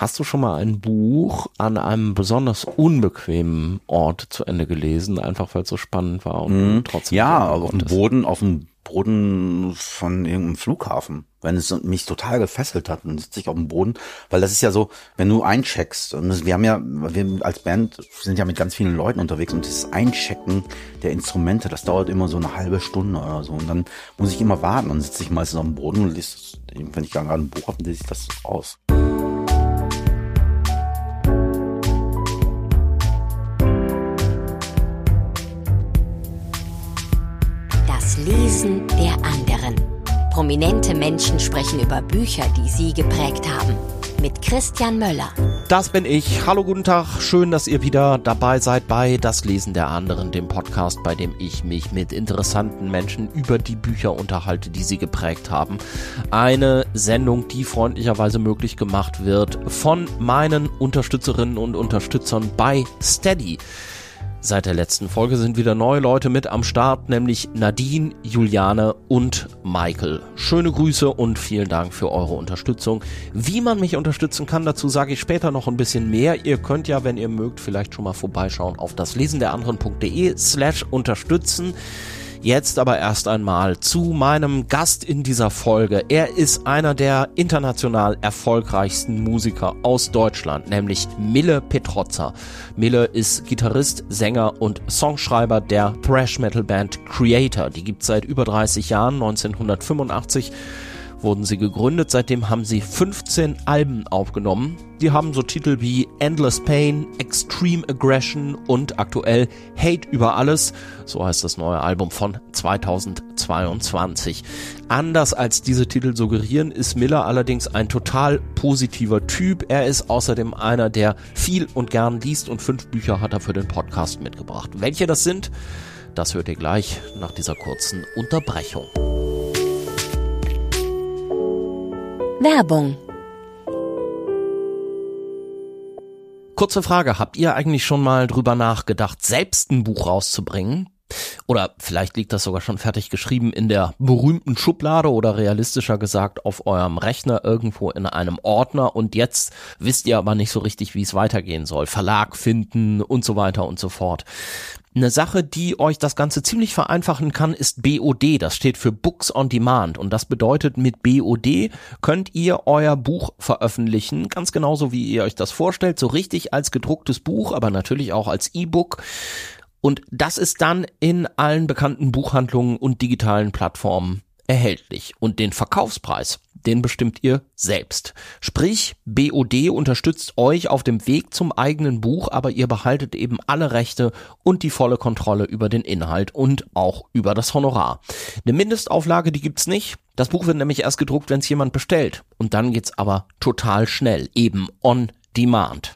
Hast du schon mal ein Buch an einem besonders unbequemen Ort zu Ende gelesen, einfach weil es so spannend war und Mhm. trotzdem Ja, auf dem? Boden, auf dem Boden von irgendeinem Flughafen. Wenn es mich total gefesselt hat, dann sitze ich auf dem Boden, weil das ist ja so, wenn du eincheckst, und wir haben ja, wir als Band sind ja mit ganz vielen Leuten unterwegs und das Einchecken der Instrumente, das dauert immer so eine halbe Stunde oder so und dann muss ich immer warten und sitze ich meistens auf dem Boden und lese, wenn ich gerade ein Buch habe, lese ich das aus. Lesen der anderen. Prominente Menschen sprechen über Bücher, die sie geprägt haben. Mit Christian Möller. Das bin ich. Hallo, guten Tag. Schön, dass ihr wieder dabei seid bei Das Lesen der anderen, dem Podcast, bei dem ich mich mit interessanten Menschen über die Bücher unterhalte, die sie geprägt haben. Eine Sendung, die freundlicherweise möglich gemacht wird von meinen Unterstützerinnen und Unterstützern bei Steady. Seit der letzten Folge sind wieder neue Leute mit am Start, nämlich Nadine, Juliane und Michael. Schöne Grüße und vielen Dank für eure Unterstützung. Wie man mich unterstützen kann, dazu sage ich später noch ein bisschen mehr. Ihr könnt ja, wenn ihr mögt, vielleicht schon mal vorbeischauen auf das Lesen der anderen.de slash unterstützen. Jetzt aber erst einmal zu meinem Gast in dieser Folge. Er ist einer der international erfolgreichsten Musiker aus Deutschland, nämlich Mille Petrozza. Mille ist Gitarrist, Sänger und Songschreiber der Thrash Metal Band Creator. Die gibt's seit über 30 Jahren, 1985 wurden sie gegründet. Seitdem haben sie 15 Alben aufgenommen. Die haben so Titel wie Endless Pain, Extreme Aggression und aktuell Hate über alles. So heißt das neue Album von 2022. Anders als diese Titel suggerieren, ist Miller allerdings ein total positiver Typ. Er ist außerdem einer, der viel und gern liest und fünf Bücher hat er für den Podcast mitgebracht. Welche das sind, das hört ihr gleich nach dieser kurzen Unterbrechung. Werbung. Kurze Frage, habt ihr eigentlich schon mal drüber nachgedacht, selbst ein Buch rauszubringen? Oder vielleicht liegt das sogar schon fertig geschrieben in der berühmten Schublade oder realistischer gesagt auf eurem Rechner irgendwo in einem Ordner und jetzt wisst ihr aber nicht so richtig, wie es weitergehen soll. Verlag finden und so weiter und so fort. Eine Sache, die euch das Ganze ziemlich vereinfachen kann, ist BOD. Das steht für Books on Demand. Und das bedeutet, mit BOD könnt ihr euer Buch veröffentlichen, ganz genauso wie ihr euch das vorstellt, so richtig als gedrucktes Buch, aber natürlich auch als E-Book. Und das ist dann in allen bekannten Buchhandlungen und digitalen Plattformen erhältlich. Und den Verkaufspreis, den bestimmt ihr selbst. Sprich, BOD unterstützt euch auf dem Weg zum eigenen Buch, aber ihr behaltet eben alle Rechte und die volle Kontrolle über den Inhalt und auch über das Honorar. Eine Mindestauflage, die gibt's nicht. Das Buch wird nämlich erst gedruckt, wenn es jemand bestellt. Und dann geht's aber total schnell, eben on Demand.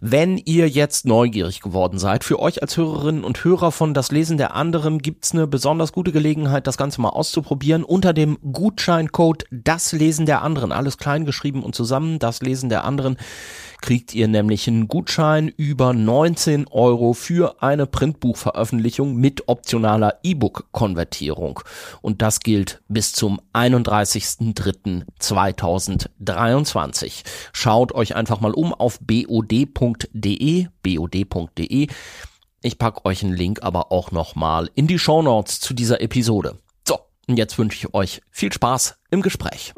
Wenn ihr jetzt neugierig geworden seid, für euch als Hörerinnen und Hörer von Das Lesen der anderen gibt's eine besonders gute Gelegenheit, das Ganze mal auszuprobieren. Unter dem Gutscheincode Das Lesen der anderen, alles klein geschrieben und zusammen, Das Lesen der anderen, kriegt ihr nämlich einen Gutschein über 19 Euro für eine Printbuchveröffentlichung mit optionaler E-Book-Konvertierung. Und das gilt bis zum 31.03.2023. Schaut euch einfach mal um auf bod.de, bod.de. Ich pack euch einen Link aber auch nochmal in die Shownotes zu dieser Episode. So, und jetzt wünsche ich euch viel Spaß im Gespräch.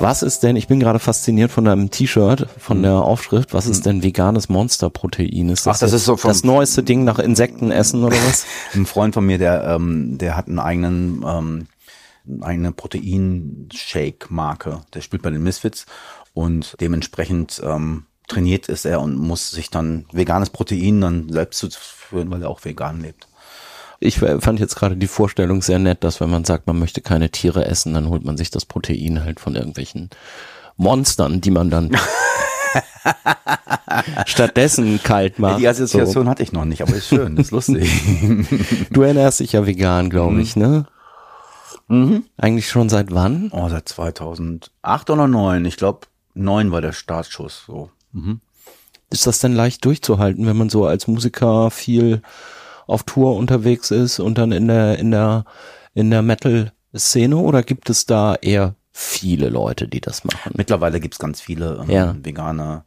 Was ist denn, ich bin gerade fasziniert von deinem T-Shirt, von der Aufschrift, was ist denn veganes Monsterprotein? Ist Hm. Ach, das ist so vom- das neueste Ding nach Insekten essen oder was? Ein Freund von mir, der, ähm, der hat einen eigenen, ähm, eine Protein-Shake-Marke. Der spielt bei den Misfits und dementsprechend ähm, trainiert ist er und muss sich dann veganes Protein dann selbst zuführen, weil er auch vegan lebt. Ich fand jetzt gerade die Vorstellung sehr nett, dass wenn man sagt, man möchte keine Tiere essen, dann holt man sich das Protein halt von irgendwelchen Monstern, die man dann stattdessen kalt macht. Die Assoziation hatte ich noch nicht, aber ist schön, ist lustig. So. Du ernährst dich ja vegan, glaube ich, ne? Mhm. Eigentlich schon seit wann? Oh, seit 2008 oder 2009. Ich glaube, 9 war der Startschuss. So. Mhm. Ist das denn leicht durchzuhalten, wenn man so als Musiker viel auf Tour unterwegs ist und dann in der, in der, in der Metal-Szene oder gibt es da eher viele Leute, die das machen? Mittlerweile gibt's ganz viele ähm, Ja. vegane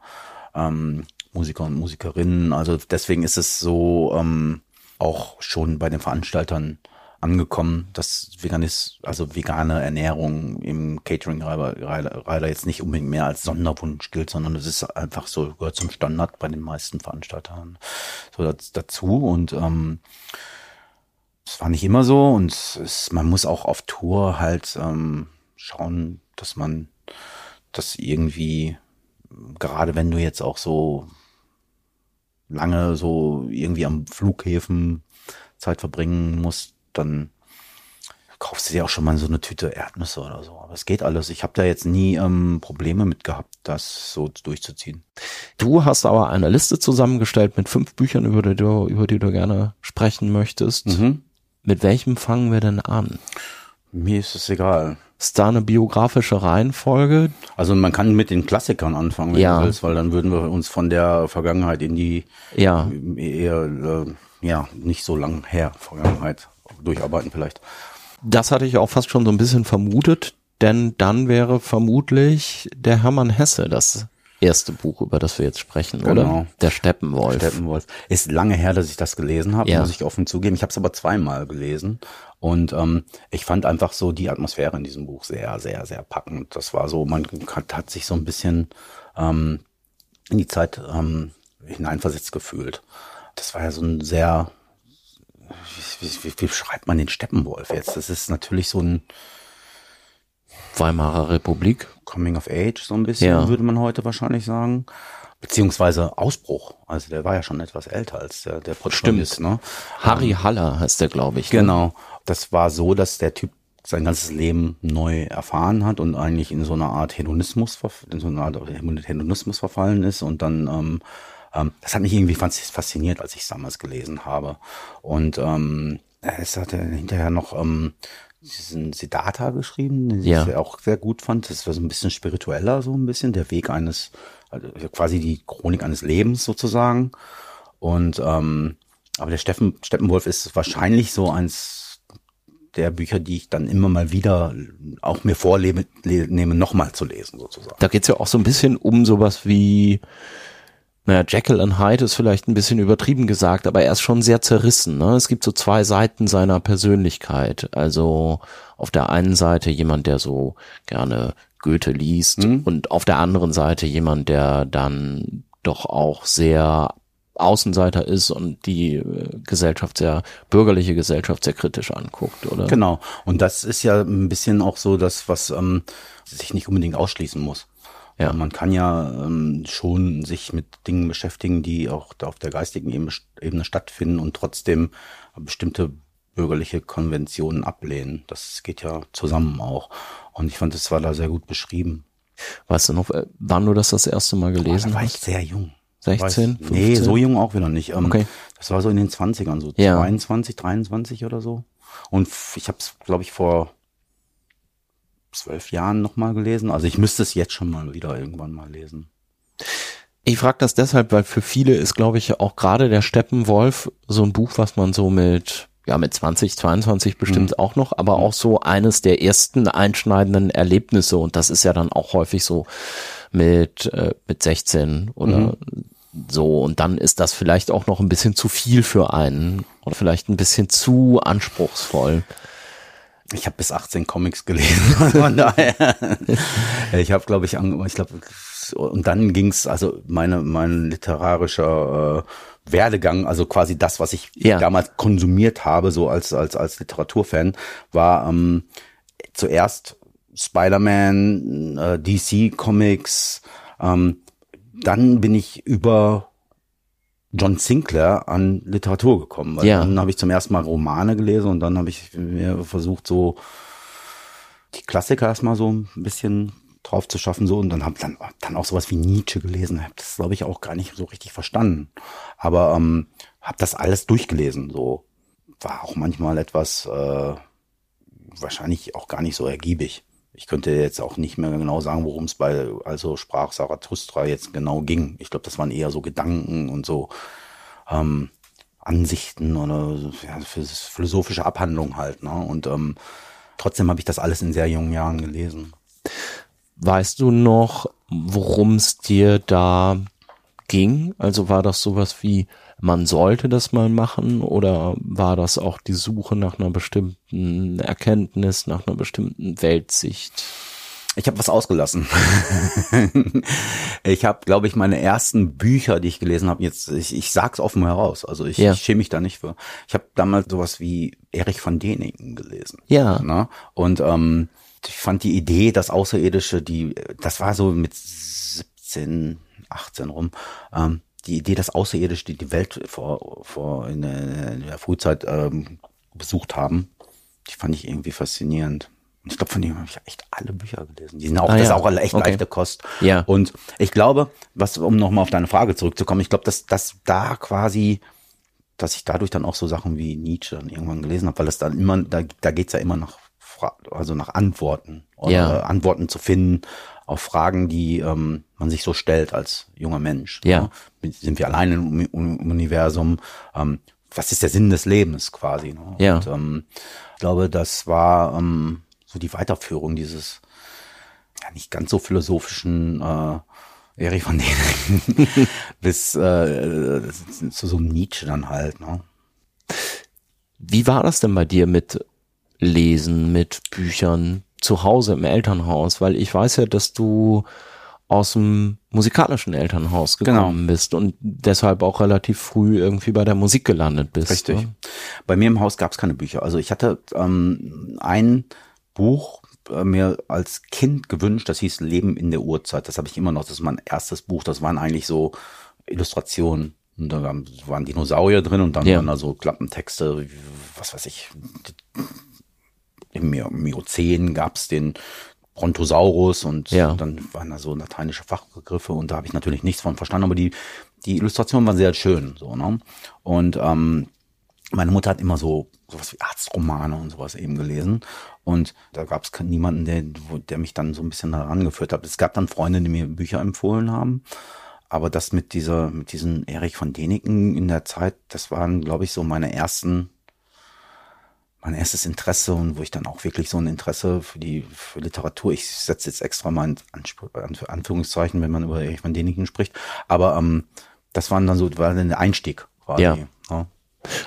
ähm, Musiker und Musikerinnen. Also deswegen ist es so ähm, auch schon bei den Veranstaltern angekommen, dass Veganis, also vegane Ernährung im Catering leider jetzt nicht unbedingt mehr als Sonderwunsch gilt, sondern es ist einfach so, gehört zum Standard bei den meisten Veranstaltern so dazu. Und ähm, es war nicht immer so und es, man muss auch auf Tour halt ähm, schauen, dass man das irgendwie, gerade wenn du jetzt auch so lange so irgendwie am Flughäfen Zeit verbringen musst, dann kaufst du dir auch schon mal so eine Tüte Erdnüsse oder so. Aber es geht alles. Ich habe da jetzt nie ähm, Probleme mit gehabt, das so durchzuziehen. Du hast aber eine Liste zusammengestellt mit fünf Büchern, über die du, über die du gerne sprechen möchtest. Mhm. Mit welchem fangen wir denn an? Mir ist es egal. Ist da eine biografische Reihenfolge? Also man kann mit den Klassikern anfangen, wenn Ja. du willst, weil dann würden wir uns von der Vergangenheit in die Ja, eher äh, ja nicht so lang her Vergangenheit durcharbeiten vielleicht. das hatte ich auch fast schon so ein bisschen vermutet, denn dann wäre vermutlich der Hermann Hesse das erste Buch, über das wir jetzt sprechen, oder? Genau. Der Steppenwolf. Steppenwolf. Ist lange her, dass ich das gelesen habe, Ja. muss ich offen zugeben. Ich habe es aber zweimal gelesen und ähm, ich fand einfach so die Atmosphäre in diesem Buch sehr, sehr, sehr packend. Das war so, man hat, hat sich so ein bisschen ähm, in die Zeit ähm, hineinversetzt gefühlt. Das war ja so ein sehr, wie, wie, wie, schreibt man den Steppenwolf jetzt? Das ist natürlich so ein Weimarer Republik. Coming of Age, so ein bisschen, Ja. würde man heute wahrscheinlich sagen. Beziehungsweise Ausbruch. Also der war ja schon etwas älter als der, der Protagonist, ne? Harry Haller heißt der, glaube ich. ne? Genau. Das war so, dass der Typ sein ganzes Leben neu erfahren hat und eigentlich in so eine Art Hedonismus, in so eine Art Hedonismus verfallen ist und dann, ähm, ähm, das hat mich irgendwie fas- fasziniert, als ich es damals gelesen habe. Und ähm, es hat er hinterher noch ähm, diesen Siddhartha geschrieben, den Ja. ich auch sehr gut fand. Das war so ein bisschen spiritueller, so ein bisschen der Weg eines, also quasi die Chronik eines Lebens sozusagen. Und ähm, aber der Steffen, Steppenwolf ist wahrscheinlich so eins der Bücher, die ich dann immer mal wieder auch mir vornehme, nehme, nochmal zu lesen, sozusagen. Da geht's ja auch so ein bisschen um sowas wie, naja, Jekyll and Hyde ist vielleicht ein bisschen übertrieben gesagt, aber er ist schon sehr zerrissen. Ne? Es gibt so zwei Seiten seiner Persönlichkeit. Also auf der einen Seite jemand, der so gerne Goethe liest und auf der anderen Seite jemand, der dann doch auch sehr Außenseiter ist und die äh, Gesellschaft sehr, bürgerliche Gesellschaft sehr kritisch anguckt, oder? Genau. Und das ist ja ein bisschen auch so das, was ähm, sich nicht unbedingt ausschließen muss. Ja. Man kann ja ähm, schon sich mit Dingen beschäftigen, die auch da auf der geistigen Ebene, stattfinden und trotzdem bestimmte bürgerliche Konventionen ablehnen. Das geht ja zusammen auch. Und ich fand, das war da sehr gut beschrieben. Weißt du noch, äh, wann du das das erste Mal gelesen da war ich hast? sehr jung. 16, Weiß, nee, 15? so jung auch wieder nicht. Ähm, Okay. Das war so in den 20ern, so Ja. 22, 23 oder so. Und ich habe es, glaube ich, vor zwölf Jahren nochmal gelesen. Also ich müsste es jetzt schon mal wieder irgendwann mal lesen. Ich frage das deshalb, weil für viele ist, glaube ich, auch gerade der Steppenwolf so ein Buch, was man so mit, ja, mit 20, 22 bestimmt auch noch, aber auch so eines der ersten einschneidenden Erlebnisse und das ist ja dann auch häufig so mit, äh, mit 16 oder so und dann ist das vielleicht auch noch ein bisschen zu viel für einen oder vielleicht ein bisschen zu anspruchsvoll. Ich habe bis 18 Comics gelesen. Von daher. ich habe, glaube ich, ich glaube, und dann ging's also meine mein literarischer äh, Werdegang, also quasi das, was ich Ja. damals konsumiert habe, so als als als Literaturfan, war ähm, zuerst Spider-Man, äh, DC Comics, ähm, dann bin ich über John Sinclair an Literatur gekommen. Weil Ja. Dann habe ich zum ersten Mal Romane gelesen und dann habe ich mir versucht, so die Klassiker erstmal so ein bisschen drauf zu schaffen so. Und dann habe dann dann auch sowas wie Nietzsche gelesen. Habe das glaube ich auch gar nicht so richtig verstanden. Aber ähm, habe das alles durchgelesen so. War auch manchmal etwas äh, wahrscheinlich auch gar nicht so ergiebig ich könnte jetzt auch nicht mehr genau sagen worum es bei also sprach Zarathustra jetzt genau ging ich glaube das waren eher so Gedanken und so ähm, Ansichten oder ja, philosophische Abhandlungen halt. Ne? Und ähm, trotzdem habe ich das alles in sehr jungen Jahren gelesen. Weißt du noch, worum es dir da ging? Also war das sowas wie, man sollte das mal machen oder war das auch die Suche nach einer bestimmten Erkenntnis, nach einer bestimmten Weltsicht? Ich habe was ausgelassen. ich habe, glaube ich, meine ersten Bücher, die ich gelesen habe, jetzt, ich, ich sag's offen heraus, also ich, ja. ich schäme mich da nicht für. Ich habe damals sowas wie Erich von Däniken gelesen. Ja. Ne? Und ähm, ich fand die Idee, das Außerirdische, die, das war so mit 17, 18 rum, ähm, die Idee, dass Außerirdische die, Welt vor, vor in der, in der Frühzeit ähm, besucht haben, die fand ich irgendwie faszinierend. Und ich glaube, von dem habe ich echt alle Bücher gelesen. Die sind auch, ah, das ja. ist auch echt okay. leichte Kost. Ja. Und ich glaube, was, um nochmal auf deine Frage zurückzukommen, ich glaube, dass, dass da quasi, dass ich dadurch dann auch so Sachen wie Nietzsche dann irgendwann gelesen habe, weil es dann immer, da, da geht's ja immer nach, also nach Antworten oder ja. Antworten zu finden auf Fragen, die ähm, man sich so stellt als junger Mensch. Ja. Ne? Sind wir alleine im Universum? Ähm, was ist der Sinn des Lebens quasi? Ne? Ja. Und, ähm, ich glaube, das war ähm, so die Weiterführung dieses ja nicht ganz so philosophischen äh, Erich von denen bis äh, zu so einem Nietzsche dann halt. Ne? Wie war das denn bei dir mit Lesen, mit Büchern zu Hause im Elternhaus? Weil ich weiß ja, dass du aus dem musikalischen Elternhaus gekommen genau. bist und deshalb auch relativ früh irgendwie bei der Musik gelandet bist. Richtig. Ne? Bei mir im Haus gab es keine Bücher. Also ich hatte ähm, ein Buch äh, mir als Kind gewünscht, das hieß Leben in der Urzeit. Das habe ich immer noch, das ist mein erstes Buch. Das waren eigentlich so Illustrationen. Und da waren Dinosaurier drin und dann ja. waren da so Klappentexte, was weiß ich. Im Miozän gab es den Brontosaurus und ja. dann waren da so lateinische Fachbegriffe und da habe ich natürlich nichts von verstanden, aber die, die Illustrationen waren sehr schön. So, ne? Und ähm, meine Mutter hat immer so sowas wie Arztromane und sowas eben gelesen. Und da gab es niemanden, der, der mich dann so ein bisschen herangeführt hat. Es gab dann Freunde, die mir Bücher empfohlen haben. Aber das mit dieser, mit diesen Erich von Däniken in der Zeit, das waren, glaube ich, so meine ersten, mein erstes Interesse und wo ich dann auch wirklich so ein Interesse für die für Literatur, ich setze jetzt extra mal in Anführungszeichen, wenn man über Erich von Däniken spricht, aber ähm, das waren dann so, war dann der Einstieg quasi. Ja. ja.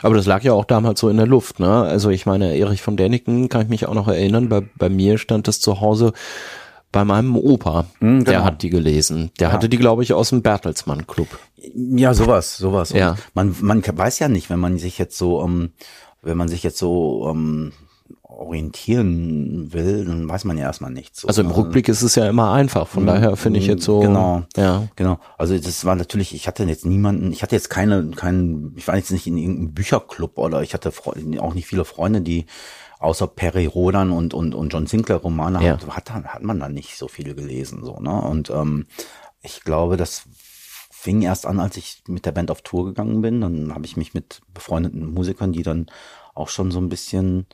Aber das lag ja auch damals so in der Luft, ne? Also ich meine, Erich von Däniken kann ich mich auch noch erinnern, bei, bei mir stand das zu Hause bei meinem Opa, mhm, genau. der hat die gelesen. Der ja. hatte die, glaube ich, aus dem Bertelsmann Club. Ja, sowas, sowas. ja. man, man weiß ja nicht, wenn man sich jetzt so, um, ähm, wenn man sich jetzt so ähm, orientieren will, dann weiß man ja erstmal nichts. Also im Rückblick ist es ja immer einfach, von mhm. daher finde ich jetzt so. Genau, ja. Genau. Also das war natürlich, ich hatte jetzt niemanden, ich hatte jetzt keine, keinen, ich war jetzt nicht in irgendeinem Bücherclub oder ich hatte auch nicht viele Freunde, die außer Perry Rodan und, und, und John Sinclair Romane ja. hat, hat, hat man dann nicht so viel gelesen, so, ne? Und ähm, ich glaube, das fing erst an, als ich mit der Band auf Tour gegangen bin. Dann habe ich mich mit befreundeten Musikern, die dann auch schon so ein bisschen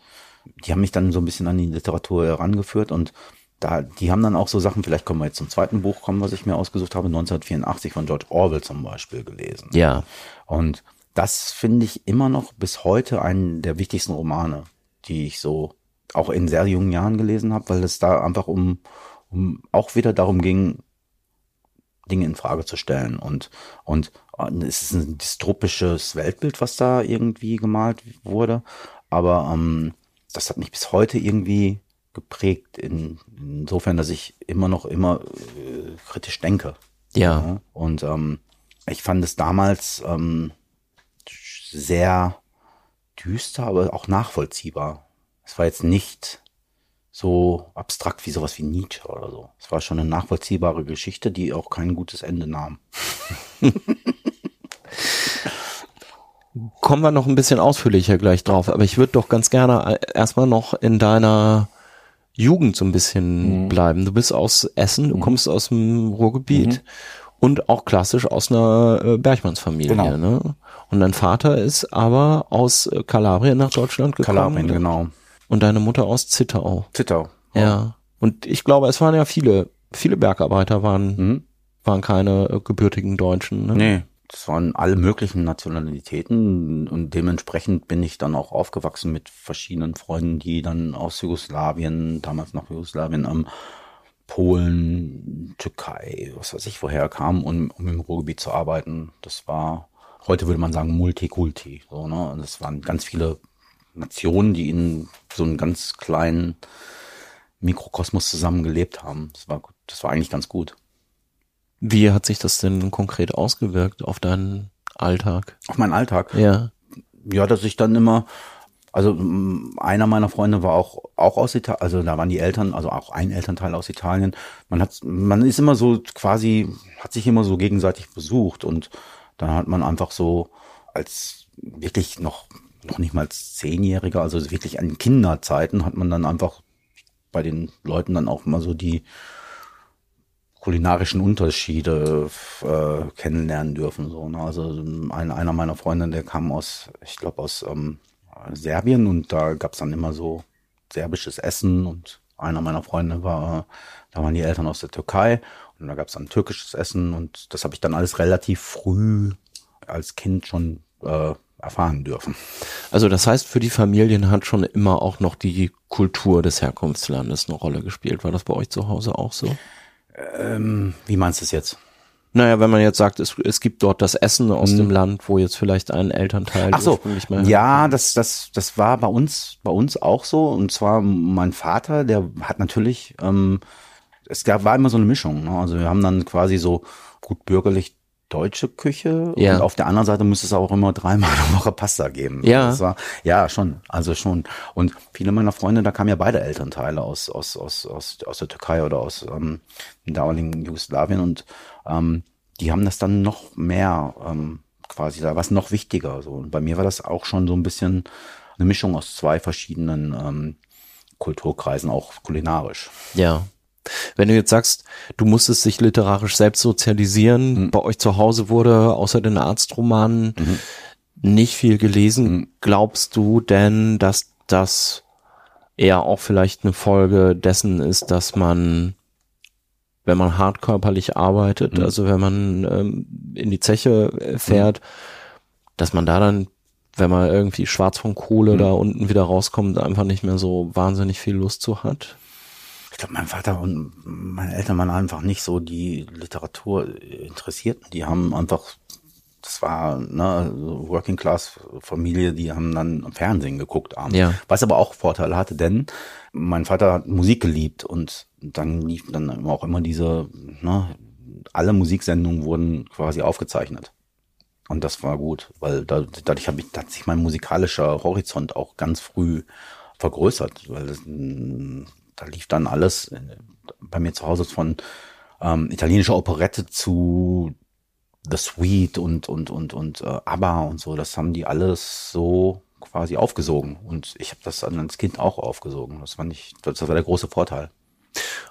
die haben mich dann so ein bisschen an die Literatur herangeführt und da, die haben dann auch so Sachen, vielleicht kommen wir jetzt zum zweiten Buch kommen, was ich mir ausgesucht habe, 1984 von George Orwell zum Beispiel gelesen. Ja. Und das finde ich immer noch bis heute einen der wichtigsten Romane, die ich so auch in sehr jungen Jahren gelesen habe, weil es da einfach um, um auch wieder darum ging, Dinge in Frage zu stellen und und es ist ein dystropisches Weltbild, was da irgendwie gemalt wurde, aber ähm, das hat mich bis heute irgendwie geprägt, in, insofern, dass ich immer noch immer äh, kritisch denke. Ja. ja. Und ähm, ich fand es damals ähm, sehr düster, aber auch nachvollziehbar. Es war jetzt nicht so abstrakt wie sowas wie Nietzsche oder so. Es war schon eine nachvollziehbare Geschichte, die auch kein gutes Ende nahm. kommen wir noch ein bisschen ausführlicher gleich drauf, aber ich würde doch ganz gerne äh, erstmal noch in deiner Jugend so ein bisschen mhm. bleiben. Du bist aus Essen, du mhm. kommst aus dem Ruhrgebiet mhm. und auch klassisch aus einer äh, Bergmannsfamilie. Genau. Ne? Und dein Vater ist aber aus äh, Kalabrien nach Deutschland gekommen. Kalabrien, genau. Und deine Mutter aus Zittau. Zittau. Oh. Ja. Und ich glaube, es waren ja viele, viele Bergarbeiter waren, mhm. waren keine gebürtigen Deutschen. Ne? Nee, das waren alle möglichen Nationalitäten und dementsprechend bin ich dann auch aufgewachsen mit verschiedenen Freunden, die dann aus Jugoslawien, damals noch Jugoslawien, am Polen, Türkei, was weiß ich, woher kamen, um, um im Ruhrgebiet zu arbeiten. Das war, heute würde man sagen, Multikulti. So, ne? Das waren ganz viele Nationen, die in so einem ganz kleinen Mikrokosmos zusammengelebt haben. Das war, das war eigentlich ganz gut. Wie hat sich das denn konkret ausgewirkt auf deinen Alltag? Auf meinen Alltag? Ja. Ja, dass ich dann immer, also einer meiner Freunde war auch auch aus Italien, also da waren die Eltern, also auch ein Elternteil aus Italien. Man hat, man ist immer so quasi, hat sich immer so gegenseitig besucht und dann hat man einfach so als wirklich noch noch nicht mal Zehnjähriger, also wirklich an Kinderzeiten hat man dann einfach bei den Leuten dann auch mal so die kulinarischen Unterschiede äh, kennenlernen dürfen. So, ne? Also ein, einer meiner Freunde, der kam aus, ich glaube aus ähm, Serbien und da gab's dann immer so serbisches Essen und einer meiner Freunde war, da waren die Eltern aus der Türkei und da gab's dann türkisches Essen und das habe ich dann alles relativ früh als Kind schon äh, erfahren dürfen. Also das heißt, für die Familien hat schon immer auch noch die Kultur des Herkunftslandes eine Rolle gespielt. War das bei euch zu Hause auch so? Ähm, wie meinst du es jetzt? Naja, wenn man jetzt sagt, es, es gibt dort das Essen aus hm. dem Land, wo jetzt vielleicht ein Elternteil Ach so, ja, das, das, das war bei uns, bei uns auch so. Und zwar mein Vater, der hat natürlich, ähm, es gab, war immer so eine Mischung. Ne? Also wir haben dann quasi so gut bürgerlich deutsche Küche ja. und auf der anderen Seite müsste es auch immer dreimal eine Woche Pasta geben. Ja. War, ja, schon, also schon. Und viele meiner Freunde, da kamen ja beide Elternteile aus, aus, aus, aus, aus der Türkei oder aus ähm, dem damaligen Jugoslawien und ähm, die haben das dann noch mehr ähm, quasi, da war es noch wichtiger. So. Und bei mir war das auch schon so ein bisschen eine Mischung aus zwei verschiedenen ähm, Kulturkreisen, auch kulinarisch. Ja. Wenn du jetzt sagst, du musstest dich literarisch selbst sozialisieren, mhm. bei euch zu Hause wurde außer den Arztromanen mhm. nicht viel gelesen, mhm. glaubst du denn, dass das eher auch vielleicht eine Folge dessen ist, dass man, wenn man hart körperlich arbeitet, mhm. also wenn man ähm, in die Zeche äh, fährt, dass man da dann wenn man irgendwie schwarz von Kohle mhm. da unten wieder rauskommt, einfach nicht mehr so wahnsinnig viel Lust zu hat? Glaube, mein Vater und meine Eltern waren einfach nicht so die Literatur interessierten. Die haben einfach, das war ne, Working Class Familie, die haben dann Fernsehen geguckt abends. Ja. Was aber auch Vorteile hatte, denn mein Vater hat Musik geliebt und dann lief dann auch immer diese, ne, alle Musiksendungen wurden quasi aufgezeichnet. Und das war gut, weil dadurch habe ich, hat sich mein musikalischer Horizont auch ganz früh vergrößert, weil das, da lief dann alles äh, bei mir zu Hause von ähm, italienischer Operette zu The Sweet und und und und äh, ABBA und so. Das haben die alles so quasi aufgesogen und ich habe das dann als Kind auch aufgesogen. Das fand ich, das war der große Vorteil.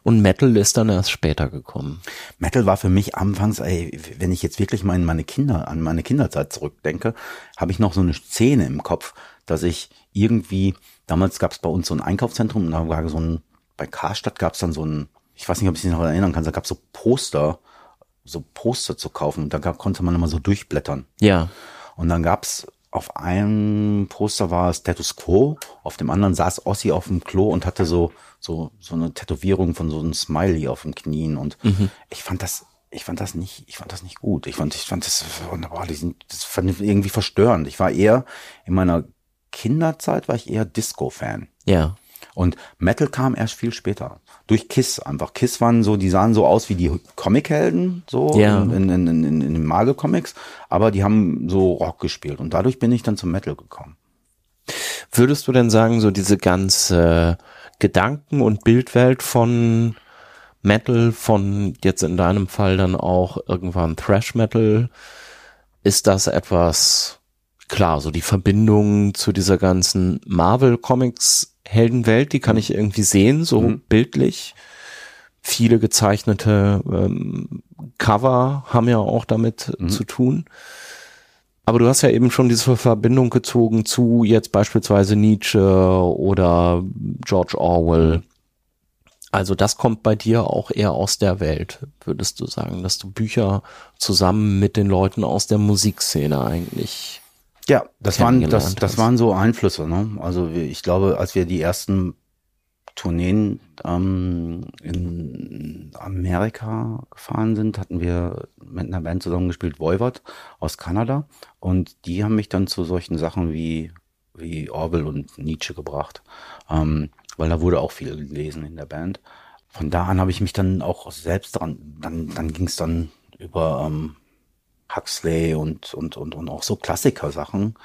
Und Metal ist dann erst später gekommen. Metal war für mich anfangs, ey, wenn ich jetzt wirklich mal in meine Kinder, an meine Kinderzeit zurückdenke, habe ich noch so eine Szene im Kopf, dass ich irgendwie, damals gab es bei uns so ein Einkaufszentrum und da war so ein bei Karstadt gab es dann so ein, ich weiß nicht, ob ich mich noch erinnern kann, da gab es so Poster, so Poster zu kaufen. Und da gab, konnte man immer so durchblättern. Ja. Und dann gab's auf einem Poster war Status Quo, auf dem anderen saß Ossi auf dem Klo und hatte so so so eine Tätowierung von so einem Smiley auf dem Knien und mhm. ich fand das ich fand das nicht ich fand das nicht gut. Ich fand ich fand das wunderbar, die sind das fand ich irgendwie verstörend. Ich war eher in meiner Kinderzeit war ich eher Disco Fan. Ja. Und Metal kam erst viel später. Durch Kiss einfach. Kiss waren so, die sahen so aus wie die Comichelden, so ja. in, in, in, in, den Marvel-Comics, aber die haben so Rock gespielt. Und dadurch bin ich dann zum Metal gekommen. Würdest du denn sagen, so diese ganze Gedanken- und Bildwelt von Metal, von jetzt in deinem Fall dann auch irgendwann Thrash Metal, ist das etwas, klar, so die Verbindung zu dieser ganzen Marvel Comics Heldenwelt, die kann ich irgendwie sehen, so mhm. bildlich. Viele gezeichnete ähm, Cover haben ja auch damit mhm. zu tun. Aber du hast ja eben schon diese Verbindung gezogen zu jetzt beispielsweise Nietzsche oder George Orwell. Also das kommt bei dir auch eher aus der Welt, würdest du sagen, dass du Bücher zusammen mit den Leuten aus der Musikszene eigentlich. Ja, das waren das, das waren so Einflüsse. Ne? Also ich glaube, als wir die ersten Tourneen ähm, in Amerika gefahren sind, hatten wir mit einer Band zusammengespielt, Voivod aus Kanada. Und die haben mich dann zu solchen Sachen wie, wie Orwell und Nietzsche gebracht. Ähm, weil da wurde auch viel gelesen in der Band. Von da an habe ich mich dann auch selbst dran, dann, dann ging es dann über ähm, Huxley und, und, und, und auch so Klassiker-Sachen,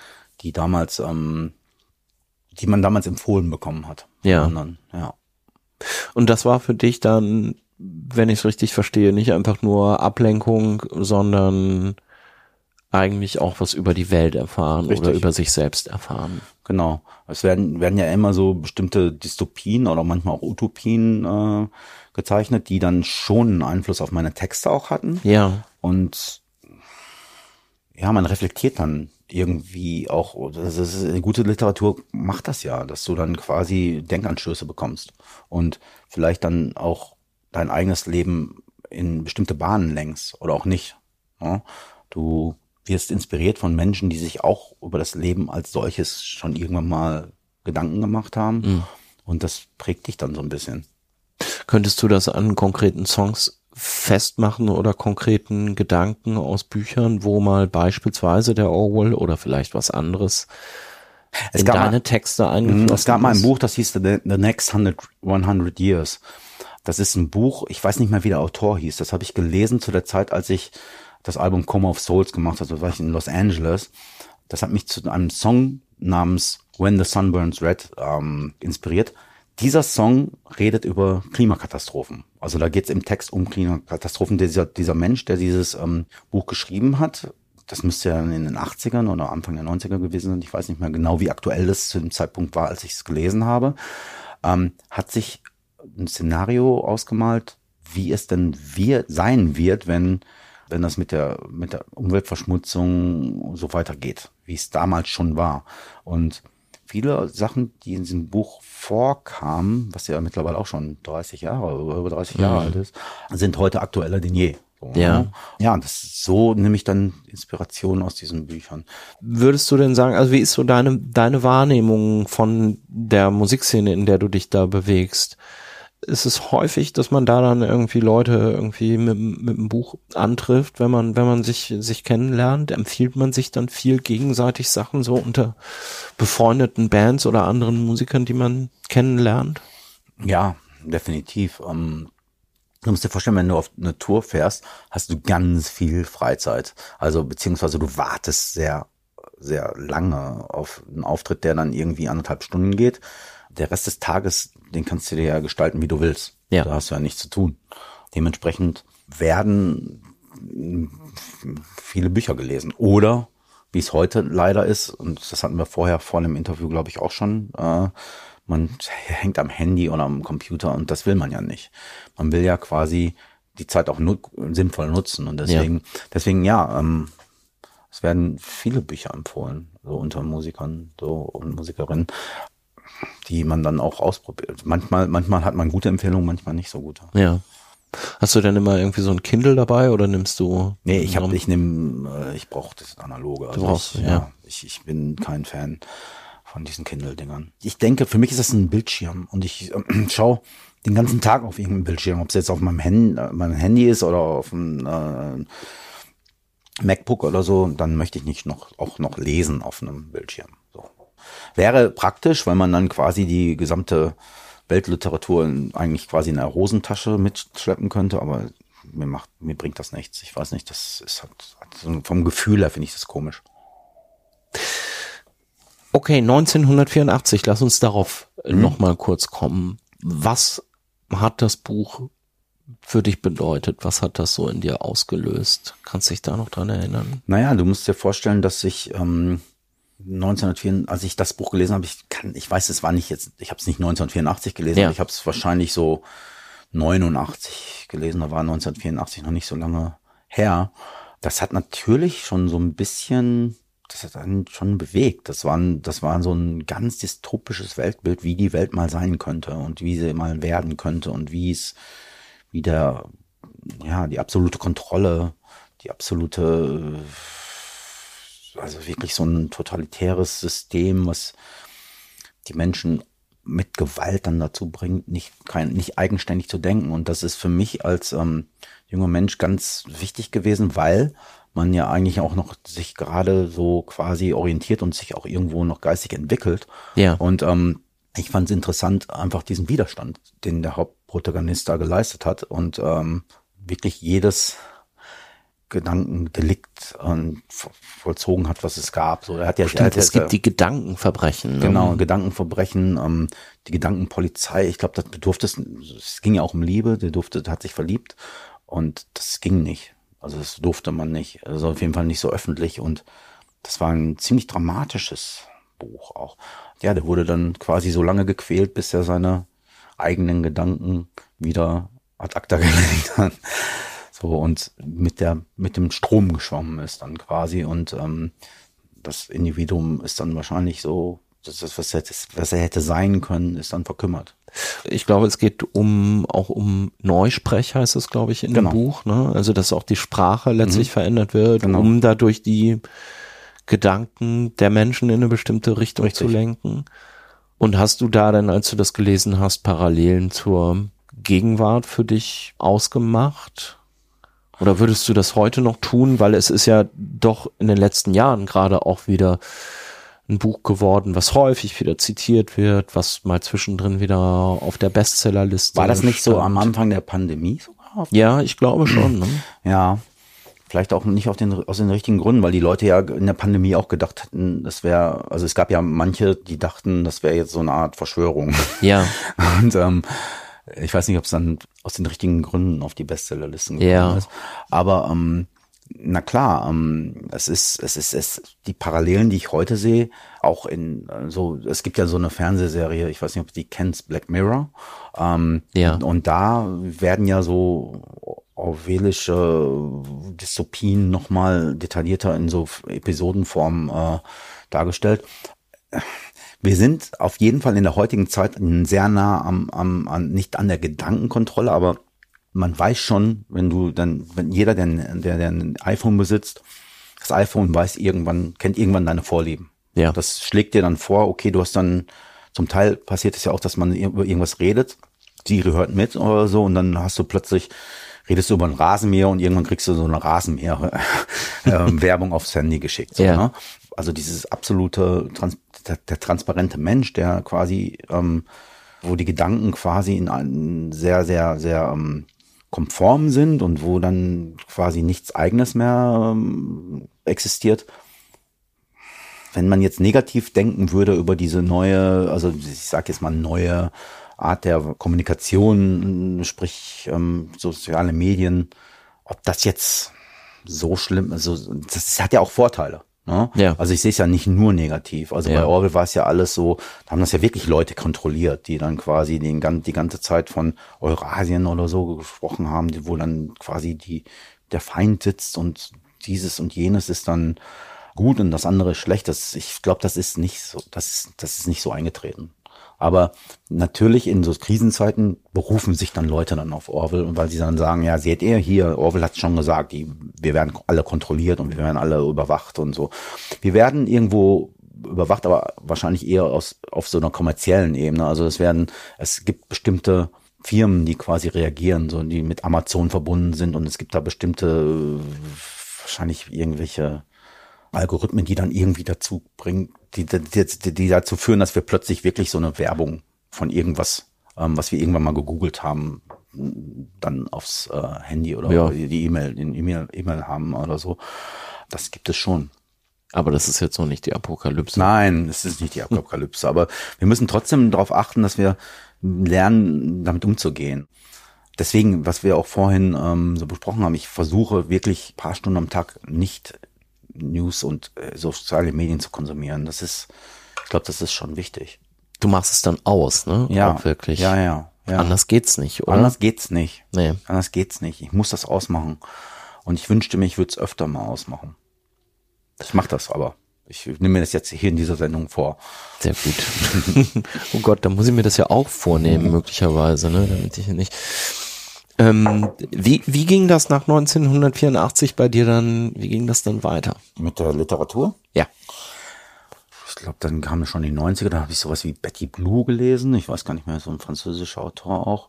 die damals, ähm, die man damals empfohlen bekommen hat. Ja. Dann, ja. Und das war für dich dann, wenn ich es richtig verstehe, nicht einfach nur Ablenkung, sondern eigentlich auch was über die Welt erfahren Richtig. oder über sich selbst erfahren. Genau. Es werden, werden ja immer so bestimmte Dystopien oder manchmal auch Utopien äh, gezeichnet, die dann schon einen Einfluss auf meine Texte auch hatten. Ja. Und ja, man reflektiert dann irgendwie auch, das ist, eine gute Literatur macht das ja, dass du dann quasi Denkanstöße bekommst und vielleicht dann auch dein eigenes Leben in bestimmte Bahnen lenkst oder auch nicht. Ja? Du wirst inspiriert von Menschen, die sich auch über das Leben als solches schon irgendwann mal Gedanken gemacht haben. Mhm. Und das prägt dich dann so ein bisschen. Könntest du das an konkreten Songs festmachen oder konkreten Gedanken aus Büchern, wo mal beispielsweise der Orwell oder vielleicht was anderes es in deine mal, Texte eingeflossen Es gab mal ein Buch, das hieß The, The Next 100, 100 Years. Das ist ein Buch, ich weiß nicht mehr, wie der Autor hieß. Das habe ich gelesen zu der Zeit, als ich das Album Coma of Souls gemacht habe. Da war ich in Los Angeles. Das hat mich zu einem Song namens When the Sun Burns Red ähm, inspiriert. Dieser Song redet über Klimakatastrophen. Also da geht es im Text um Klimakatastrophen. Dieser, dieser Mensch, der dieses ähm, Buch geschrieben hat, das müsste ja in den 80ern oder Anfang der 90er gewesen sein, ich weiß nicht mehr genau, wie aktuell das zu dem Zeitpunkt war, als ich es gelesen habe, ähm, hat sich ein Szenario ausgemalt, wie es denn wir sein wird, wenn wenn das mit der, mit der Umweltverschmutzung so weitergeht, wie es damals schon war. Und viele Sachen, die in diesem Buch vorkamen, was ja mittlerweile auch schon 30 Jahre, über 30 Jahre mhm. alt ist, sind heute aktueller denn je. Ja. Ne? Ja, das so nehme ich dann Inspiration aus diesen Büchern. Würdest du denn sagen, also wie ist so deine, deine Wahrnehmung von der Musikszene, in der du dich da bewegst? Ist es häufig, dass man da dann irgendwie Leute irgendwie mit, mit einem Buch antrifft, wenn man, wenn man sich, sich kennenlernt, empfiehlt man sich dann viel gegenseitig Sachen so unter befreundeten Bands oder anderen Musikern, die man kennenlernt? Ja, definitiv. Ähm, du musst dir vorstellen, wenn du auf eine Tour fährst, hast du ganz viel Freizeit. Also, beziehungsweise du wartest sehr, sehr lange auf einen Auftritt, der dann irgendwie anderthalb Stunden geht der Rest des Tages, den kannst du dir ja gestalten, wie du willst. Ja. Da hast du ja nichts zu tun. Dementsprechend werden viele Bücher gelesen. Oder, wie es heute leider ist, und das hatten wir vorher vor dem Interview, glaube ich, auch schon, äh, man hängt am Handy oder am Computer und das will man ja nicht. Man will ja quasi die Zeit auch nu sinnvoll nutzen und deswegen, ja. deswegen ja, ähm, es werden viele Bücher empfohlen, so unter Musikern so und Musikerinnen die man dann auch ausprobiert. Manchmal, manchmal hat man gute Empfehlungen, manchmal nicht so gute. Ja. Hast du denn immer irgendwie so ein Kindle dabei oder nimmst du? Nee, ich habe, ich nehme, äh, ich brauche das analoge. Also du brauchst, ich, ja. ja. Ich, ich bin kein Fan von diesen Kindle-Dingern. Ich denke, für mich ist das ein Bildschirm und ich äh, schaue den ganzen Tag auf irgendeinem Bildschirm, ob es jetzt auf meinem Handy, äh, meinem Handy ist oder auf dem äh, MacBook oder so, dann möchte ich nicht noch auch noch lesen auf einem Bildschirm. So. Wäre praktisch, weil man dann quasi die gesamte Weltliteratur eigentlich quasi in der Hosentasche mitschleppen könnte, aber mir macht, mir bringt das nichts. Ich weiß nicht, das ist halt, vom Gefühl her finde ich das komisch. Okay, 1984, lass uns darauf mhm. nochmal kurz kommen. Was hat das Buch für dich bedeutet? Was hat das so in dir ausgelöst? Kannst du dich da noch dran erinnern? Naja, du musst dir vorstellen, dass ich ähm, 1984, als ich das Buch gelesen habe, ich kann, ich weiß, es war nicht jetzt, ich habe es nicht 1984 gelesen, ja. ich habe es wahrscheinlich so 89 gelesen, da war 1984 noch nicht so lange her. Das hat natürlich schon so ein bisschen das hat einen schon bewegt. Das war, ein, das war so ein ganz dystopisches Weltbild, wie die Welt mal sein könnte und wie sie mal werden könnte und wie es, wie der, ja, die absolute Kontrolle, die absolute, also wirklich so ein totalitäres System, was die Menschen mit Gewalt dann dazu bringt, nicht, kein, nicht eigenständig zu denken. Und das ist für mich als ähm, junger Mensch ganz wichtig gewesen, weil man ja eigentlich auch noch sich gerade so quasi orientiert und sich auch irgendwo noch geistig entwickelt. Ja. Und ähm, ich fand es interessant, einfach diesen Widerstand, den der Hauptprotagonist da geleistet hat und ähm, wirklich jedes Gedankendelikt ähm, vollzogen hat, was es gab. So, er hat ja, Stimmt, hat es gibt die Gedankenverbrechen. Ne? Genau, Gedankenverbrechen, ähm, die Gedankenpolizei. Ich glaube, das bedurfte es, es ging ja auch um Liebe, der durfte, der hat sich verliebt und das ging nicht. Also das durfte man nicht. Also auf jeden Fall nicht so öffentlich und das war ein ziemlich dramatisches Buch auch. Ja, der wurde dann quasi so lange gequält, bis er seine eigenen Gedanken wieder ad acta gelegt hat. So und mit der mit dem Strom geschwommen ist dann quasi und ähm, das Individuum ist dann wahrscheinlich so, das, das was, er, was er hätte sein können, ist dann verkümmert. Ich glaube, es geht um auch um Neusprech heißt es, glaube ich, in Genau. dem Buch. Ne? Also dass auch die Sprache letztlich Mhm. verändert wird, Genau. um dadurch die Gedanken der Menschen in eine bestimmte Richtung Richtig. zu lenken. Und hast du da dann, als du das gelesen hast, Parallelen zur Gegenwart für dich ausgemacht? Oder würdest du das heute noch tun? Weil es ist ja doch in den letzten Jahren gerade auch wieder ein Buch geworden, was häufig wieder zitiert wird, was mal zwischendrin wieder auf der Bestsellerliste War das nicht so stand. am Anfang der Pandemie sogar? Ja, ich glaube schon. Ne? Ja, vielleicht auch nicht auf den, aus den richtigen Gründen, weil die Leute ja in der Pandemie auch gedacht hätten, das wäre, also es gab ja manche, die dachten, das wäre jetzt so eine Art Verschwörung. Ja, Und ähm, ich weiß nicht, ob es dann aus den richtigen Gründen auf die Bestsellerlisten gekommen Ja. ist. Aber ähm, na klar, ähm, es ist, es ist, es die Parallelen, die ich heute sehe, auch in äh, so, es gibt ja so eine Fernsehserie, ich weiß nicht, ob du die kennst, Black Mirror. Ähm, Ja. Und da werden ja so orwellische Dystopien nochmal detaillierter in so Episodenform äh, dargestellt wir sind auf jeden Fall in der heutigen Zeit sehr nah am, am an, nicht an der Gedankenkontrolle, aber man weiß schon, wenn du dann, wenn jeder, der, der, der ein iPhone besitzt, das iPhone weiß irgendwann, kennt irgendwann deine Vorlieben. Ja. Das schlägt dir dann vor, okay, du hast dann, zum Teil passiert es ja auch, dass man über irgendwas redet, Siri hört mit oder so und dann hast du plötzlich, redest du über ein Rasenmäher und irgendwann kriegst du so eine Rasenmäher-Werbung aufs Handy geschickt. So, Ja. ne? Also dieses absolute, Trans der, der transparente Mensch, der quasi, ähm, wo die Gedanken quasi in einen sehr, sehr, sehr ähm, konform sind und wo dann quasi nichts eigenes mehr ähm, existiert. Wenn man jetzt negativ denken würde über diese neue, also ich sage jetzt mal neue Art der Kommunikation, sprich ähm, soziale Medien, ob das jetzt so schlimm, also das hat ja auch Vorteile. Ne? Ja. Also ich sehe es ja nicht nur negativ. Also Ja. bei Orwell war es ja alles so, da haben das ja wirklich Leute kontrolliert, die dann quasi den, die ganze Zeit von Eurasien oder so gesprochen haben, die, wo dann quasi die, der Feind sitzt und dieses und jenes ist dann gut und das andere ist schlecht. Das, ich glaube, das ist nicht so, das das ist nicht so eingetreten. Aber natürlich in so Krisenzeiten berufen sich dann Leute dann auf Orwell und weil sie dann sagen, ja, seht ihr hier, Orwell hat schon gesagt, die, wir werden alle kontrolliert und wir werden alle überwacht und so. Wir werden irgendwo überwacht, aber wahrscheinlich eher aus, auf so einer kommerziellen Ebene. Also es werden, es gibt bestimmte Firmen, die quasi reagieren, so die mit Amazon verbunden sind und es gibt da bestimmte, wahrscheinlich irgendwelche Algorithmen, die dann irgendwie dazu bringen, die, die, die, die dazu führen, dass wir plötzlich wirklich so eine Werbung von irgendwas, ähm, was wir irgendwann mal gegoogelt haben, dann aufs äh, Handy oder Ja. die E-Mail, den E-Mail E-Mail haben oder so. Das gibt es schon. aber das ist jetzt noch nicht die Apokalypse. Nein, es ist nicht die Apokalypse, aber wir müssen trotzdem darauf achten, dass wir lernen, damit umzugehen. Deswegen, was wir auch vorhin ähm, so besprochen haben, ich versuche wirklich ein paar Stunden am Tag nicht News und äh, soziale Medien zu konsumieren. Das ist, ich glaube, das ist schon wichtig. Du machst es dann aus, ne? Ja, Auch wirklich. Ja, ja. ja. Anders geht's nicht, oder? Anders geht's nicht. Nee. Anders geht's nicht. Ich muss das ausmachen. Und ich wünschte mir, ich würde es öfter mal ausmachen. Ich mache das aber. Ich nehme mir das jetzt hier in dieser Sendung vor. Sehr gut. oh Gott, da muss ich mir das ja auch vornehmen, möglicherweise, ne? Damit ich nicht. Ähm, wie, wie ging das nach 1984 bei dir dann, wie ging das dann weiter? Mit der Literatur? Ja. Ich glaube, dann kamen schon die 90er, da habe ich sowas wie Betty Blue gelesen. Ich weiß gar nicht mehr, so ein französischer Autor auch.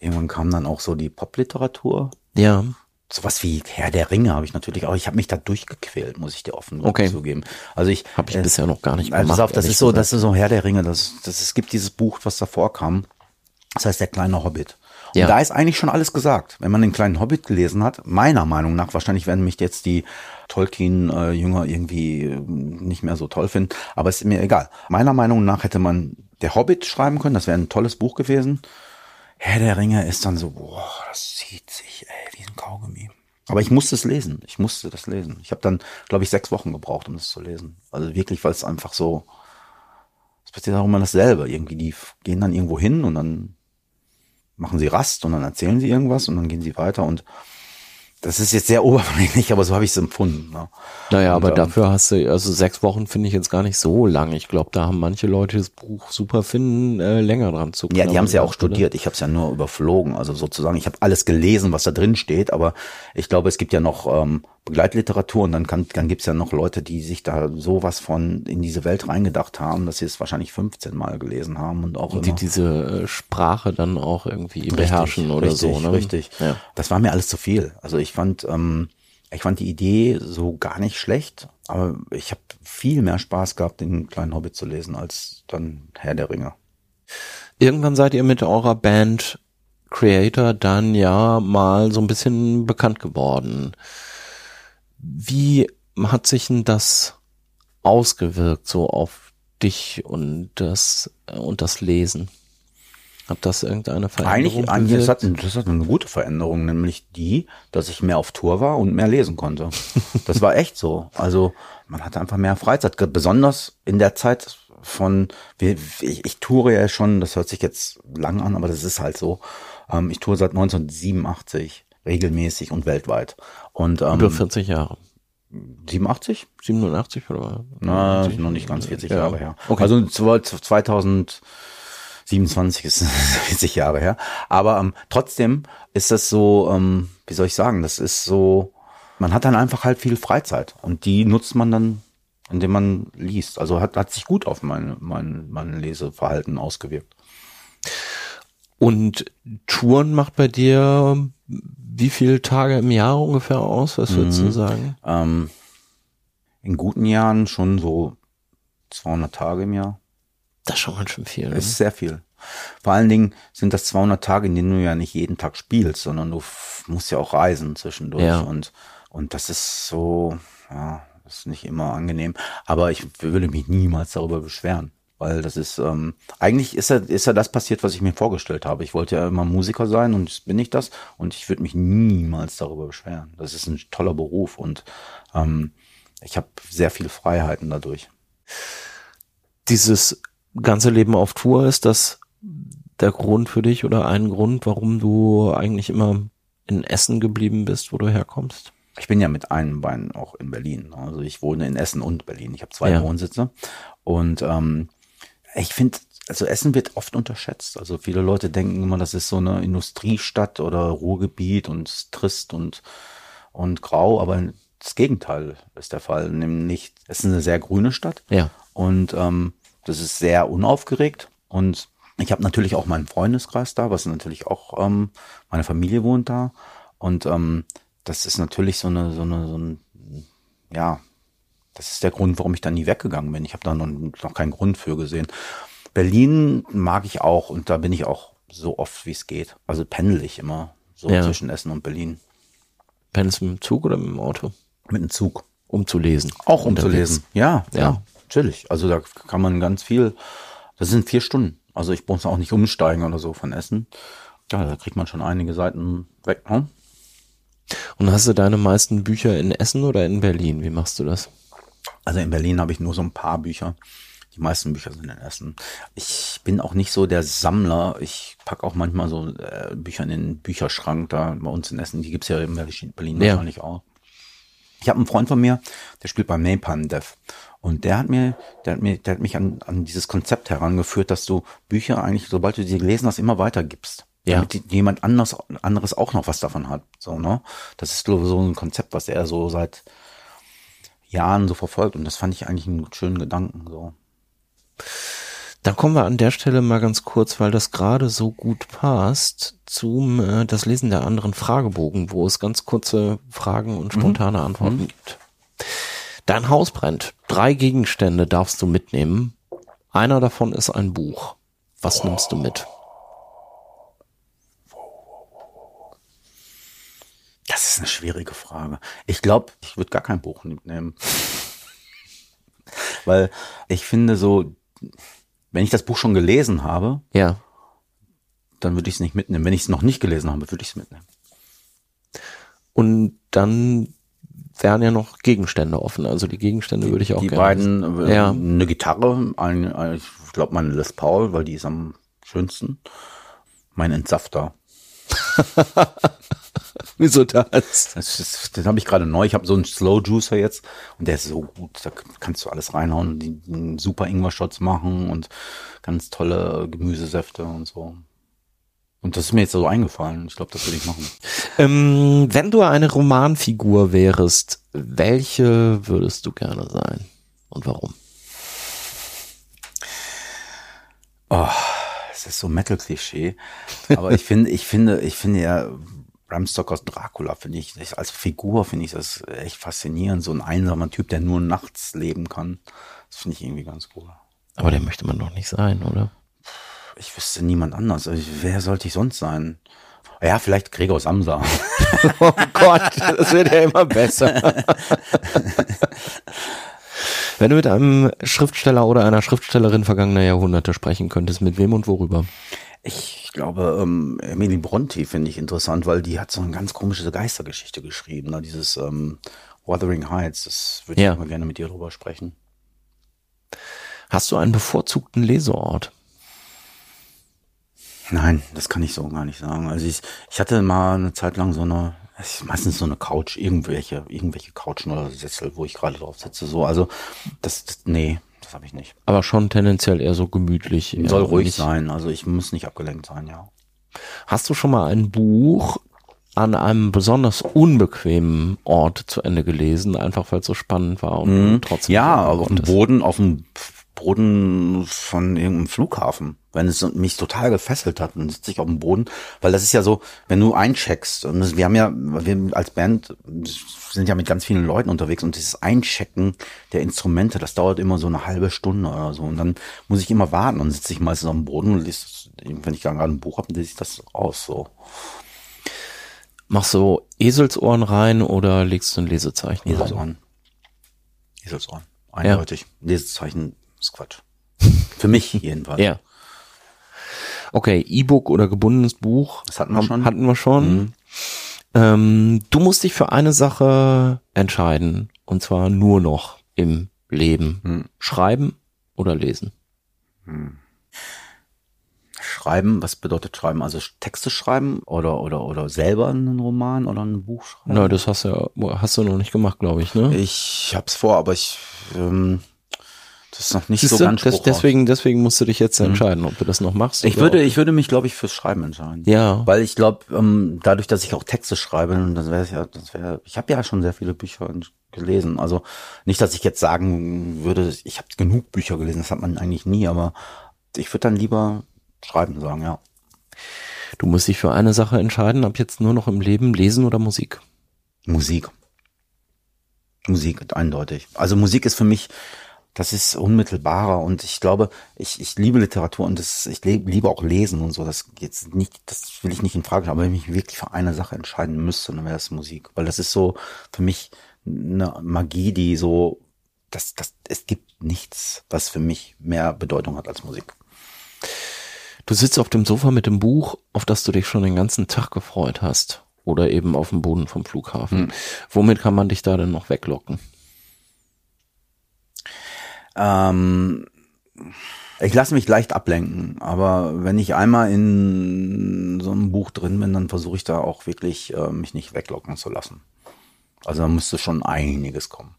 Irgendwann kam dann auch so die Popliteratur. Ja. Sowas wie Herr der Ringe habe ich natürlich auch. Ich habe mich da durchgequält, muss ich dir offen Okay. zugeben. Also ich Habe ich äh, bisher noch gar nicht also gemacht. pass auf, das ist so, gesagt. das ist so Herr der Ringe. Das, das, es gibt dieses Buch, was davor kam. Das heißt der kleine Hobbit. Und Ja. da ist eigentlich schon alles gesagt. Wenn man den kleinen Hobbit gelesen hat, meiner Meinung nach, wahrscheinlich werden mich jetzt die Tolkien-Jünger irgendwie äh, nicht mehr so toll finden, aber ist mir egal. Meiner Meinung nach hätte man der Hobbit schreiben können, das wäre ein tolles Buch gewesen. Herr der Ringe ist dann so, boah, das zieht sich, ey, wie ein Kaugummi. Aber ich musste es lesen. Ich musste das lesen. Ich habe dann, glaube ich, sechs Wochen gebraucht, um das zu lesen. Also wirklich, weil es einfach so, es passiert auch immer dasselbe. Irgendwie, die gehen dann irgendwo hin und dann machen sie Rast und dann erzählen sie irgendwas und dann gehen sie weiter und das ist jetzt sehr oberflächlich, aber so habe ich es empfunden. Ne? Naja, Und, aber ähm, dafür hast du, also sechs Wochen finde ich jetzt gar nicht so lang. Ich glaube, da haben manche Leute das Buch super finden, äh, länger dran zu Ja, die haben es ja auch oder? studiert. Ich habe es ja nur überflogen. Also sozusagen, ich habe alles gelesen, was da drin steht. Aber ich glaube, es gibt ja noch ähm, Begleitliteratur und dann, kann, dann gibt's ja noch Leute, die sich da sowas von in diese Welt reingedacht haben, dass sie es wahrscheinlich 15 Mal gelesen haben und auch Die immer. diese äh, Sprache dann auch irgendwie beherrschen oder richtig, so, ne? Richtig. Ja. Das war mir alles zu viel. Also ich fand, ähm, ich fand die Idee so gar nicht schlecht, aber ich habe viel mehr Spaß gehabt, den kleinen Hobbit zu lesen, als dann Herr der Ringe. Irgendwann seid ihr mit eurer Band Creator dann ja mal so ein bisschen bekannt geworden. Wie hat sich denn das ausgewirkt so auf dich und das und das Lesen? Hat das irgendeine Veränderung Eigentlich, eigentlich das, hat, das hat eine gute Veränderung, nämlich die, dass ich mehr auf Tour war und mehr lesen konnte. Das war echt so. Also man hatte einfach mehr Freizeit, besonders in der Zeit von, ich, ich toure ja schon, das hört sich jetzt lang an, aber das ist halt so. Ähm, ich toure seit 1987 regelmäßig und weltweit. Und Über ähm, 40 Jahre. 87? 87 oder? Na, noch nicht ganz 40 Ja. Jahre her. Okay. Also zw- 2027 ist 40 Jahre her. Aber ähm, trotzdem ist das so, ähm, wie soll ich sagen, das ist so, man hat dann einfach halt viel Freizeit und die nutzt man dann, indem man liest. Also hat, hat sich gut auf mein, mein, mein Leseverhalten ausgewirkt. Und Touren macht bei dir wie viele Tage im Jahr ungefähr aus? Was würdest Mhm. du sagen? Ähm, in guten Jahren schon so 200 Tage im Jahr. Das ist schon ganz schön viel. Ne? Es ist sehr viel. Vor allen Dingen sind das 200 Tage, in denen du ja nicht jeden Tag spielst, sondern du musst ja auch reisen zwischendurch. Ja. Und, und das ist so, ja, das ist nicht immer angenehm. Aber ich würde mich niemals darüber beschweren. Weil das ist, ähm, eigentlich ist ja, ist ja das passiert, was ich mir vorgestellt habe. Ich wollte ja immer Musiker sein und jetzt bin ich das. Und ich würde mich niemals darüber beschweren. Das ist ein toller Beruf und ähm, ich habe sehr viele Freiheiten dadurch. Dieses ganze Leben auf Tour, ist das der Grund für dich oder ein Grund, warum du eigentlich immer in Essen geblieben bist, wo du herkommst? Ich bin ja mit einem Bein auch in Berlin. Also ich wohne in Essen und Berlin. Ich habe zwei Ja. Wohnsitze. Und ähm, ich finde, also Essen wird oft unterschätzt. Also viele Leute denken immer, das ist so eine Industriestadt oder Ruhrgebiet und trist und, und grau. Aber das Gegenteil ist der Fall. Nämlich, es ist eine sehr grüne Stadt. Ja. Und ähm, das ist sehr unaufgeregt. Und ich habe natürlich auch meinen Freundeskreis da, was natürlich auch, ähm, meine Familie wohnt da. Und ähm, das ist natürlich so eine, so eine, so ein, ja, das ist der Grund, warum ich da nie weggegangen bin. Ich habe da noch, noch keinen Grund für gesehen. Berlin mag ich auch und da bin ich auch so oft, wie es geht. Also pendel ich immer so Ja. zwischen Essen und Berlin. Pennst du mit dem Zug oder mit dem Auto? Mit dem Zug. Um zu lesen. Auch um zu lesen. Ja, Ja. ja, natürlich. Also da kann man ganz viel, das sind vier Stunden. Also ich muss auch nicht umsteigen oder so von Essen. Ja, da kriegt man schon einige Seiten weg. Ne? Und hast du deine meisten Bücher in Essen oder in Berlin? Wie machst du das? Also in Berlin habe ich nur so ein paar Bücher. Die meisten Bücher sind in Essen. Ich bin auch nicht so der Sammler. Ich pack auch manchmal so äh, Bücher in den Bücherschrank da bei uns in Essen. Die gibt's ja in Berlin Ja. wahrscheinlich auch. Ich habe einen Freund von mir, der spielt bei Napalm Death. Und der hat mir, der hat mir, der hat mich an, an dieses Konzept herangeführt, dass du Bücher eigentlich, sobald du sie gelesen hast, immer weitergibst. Ja. Damit jemand anders, anderes auch noch was davon hat. So, ne? Das ist so ein Konzept, was er so seit Jahren so verfolgt. Und das fand ich eigentlich einen schönen Gedanken. So. Dann kommen wir an der Stelle mal ganz kurz, weil das gerade so gut passt, zum äh, das Lesen der anderen Fragebogen, wo es ganz kurze Fragen und spontane Antworten gibt. Dein Haus brennt. Drei Gegenstände darfst du mitnehmen. Einer davon ist ein Buch. Was nimmst du mit? Das ist eine schwierige Frage. Ich glaube, ich würde gar kein Buch mitnehmen. Weil ich finde so, wenn ich das Buch schon gelesen habe, Ja. dann würde ich es nicht mitnehmen. Wenn ich es noch nicht gelesen habe, würde ich es mitnehmen. Und dann wären ja noch Gegenstände offen. Also die Gegenstände würde ich auch die gerne. beiden, äh, Ja. eine Gitarre, ein, ein, ich glaube meine Les Paul, weil die ist am schönsten. Mein Entsafter. Wieso das? Das, ist, den habe ich gerade neu. Ich habe so einen Slow Juicer jetzt und der ist so gut. Da kannst du alles reinhauen, die, die super Ingwer-Shots machen und ganz tolle Gemüsesäfte und so. Und das ist mir jetzt so eingefallen. Ich glaube, das würde ich machen. Ähm, wenn du eine Romanfigur wärst, welche würdest du gerne sein? Und warum? Das ist so Metal-Klischee. Aber ich finde, ich finde, ich finde ja, Bram Stokers Dracula finde ich, als Figur finde ich das echt faszinierend. So ein einsamer Typ, der nur nachts leben kann. Das finde ich irgendwie ganz cool. Aber der möchte man doch nicht sein, oder? Ich wüsste niemand anders. Also, wer sollte ich sonst sein? Ja, vielleicht Gregor Samsa. Oh Gott, das wird ja immer besser. Wenn du mit einem Schriftsteller oder einer Schriftstellerin vergangener Jahrhunderte sprechen könntest, mit wem und worüber? Ich glaube, ähm, Emily Bronte finde ich interessant, weil die hat so eine ganz komische Geistergeschichte geschrieben. Ne? Dieses ähm, Wuthering Heights, das würde Ja. ich mal gerne mit dir drüber sprechen. Hast du einen bevorzugten Leseort? Nein, das kann ich so gar nicht sagen. Also ich, ich hatte mal eine Zeit lang so eine, es ist meistens so eine Couch, irgendwelche, irgendwelche Couchen oder Sessel, wo ich gerade drauf sitze. So, also das, das nee, das habe ich nicht. Aber schon tendenziell eher so gemütlich. Soll ruhig nicht- sein. Also ich muss nicht abgelenkt sein, ja. Hast du schon mal ein Buch an einem besonders unbequemen Ort zu Ende gelesen, einfach weil es so spannend war und du trotzdem Mhm. Ja, auf dem? Boden, auf dem Boden von irgendeinem Flughafen. Wenn es mich total gefesselt hat, dann sitze ich auf dem Boden, weil das ist ja so, wenn du eincheckst, und das, wir haben ja, wir als Band sind ja mit ganz vielen Leuten unterwegs und dieses Einchecken der Instrumente, das dauert immer so eine halbe Stunde oder so. Und dann muss ich immer warten und sitze ich meistens auf dem Boden und lese, das- wenn ich gerade ein Buch habe, dann lese ich das aus, so. Machst du Eselsohren rein oder legst du ein Lesezeichen rein? Eselsohren. Eselsohren. Eindeutig. Lesezeichen ist Quatsch. Für mich jedenfalls. Ja. Okay, E-Book oder gebundenes Buch. Das hatten wir schon. Hatten wir schon. Ähm, du musst dich für eine Sache entscheiden. Und zwar nur noch im Leben. Hm. Schreiben oder lesen. Schreiben, was bedeutet schreiben? Also Texte schreiben oder oder oder selber einen Roman oder ein Buch schreiben? Na, das hast du hast du noch nicht gemacht, glaube ich, ne? Ich hab's vor, aber ich ähm, das ist noch nicht Siehst so ganz das, deswegen, deswegen musst du dich jetzt entscheiden, ob du das noch machst. Ich würde, ich würde mich, glaube ich, fürs Schreiben entscheiden. Ja. Weil ich glaube, ähm, dadurch, dass ich auch Texte schreibe, das wäre ja, das wäre, ich habe ja schon sehr viele Bücher gelesen. Also nicht, dass ich jetzt sagen würde, ich habe genug Bücher gelesen, das hat man eigentlich nie, aber ich würde dann lieber schreiben sagen, ja. Du musst dich für eine Sache entscheiden, ab jetzt nur noch im Leben lesen oder Musik. Musik. Musik, eindeutig. Also Musik ist für mich, das ist unmittelbarer und ich glaube, ich, ich liebe Literatur und das, ich liebe auch Lesen und so. Das jetzt nicht, das will ich nicht in Frage stellen, aber wenn ich mich wirklich für eine Sache entscheiden müsste, dann wäre es Musik. Weil das ist so für mich eine Magie, die so, das, das, es gibt nichts, was für mich mehr Bedeutung hat als Musik. Du sitzt auf dem Sofa mit dem Buch, auf das du dich schon den ganzen Tag gefreut hast. Oder eben auf dem Boden vom Flughafen. Womit kann man dich da denn noch weglocken? Ähm, ich lasse mich leicht ablenken, aber wenn ich einmal in so einem Buch drin bin, dann versuche ich da auch wirklich äh, mich nicht weglocken zu lassen. Also da müsste schon einiges kommen.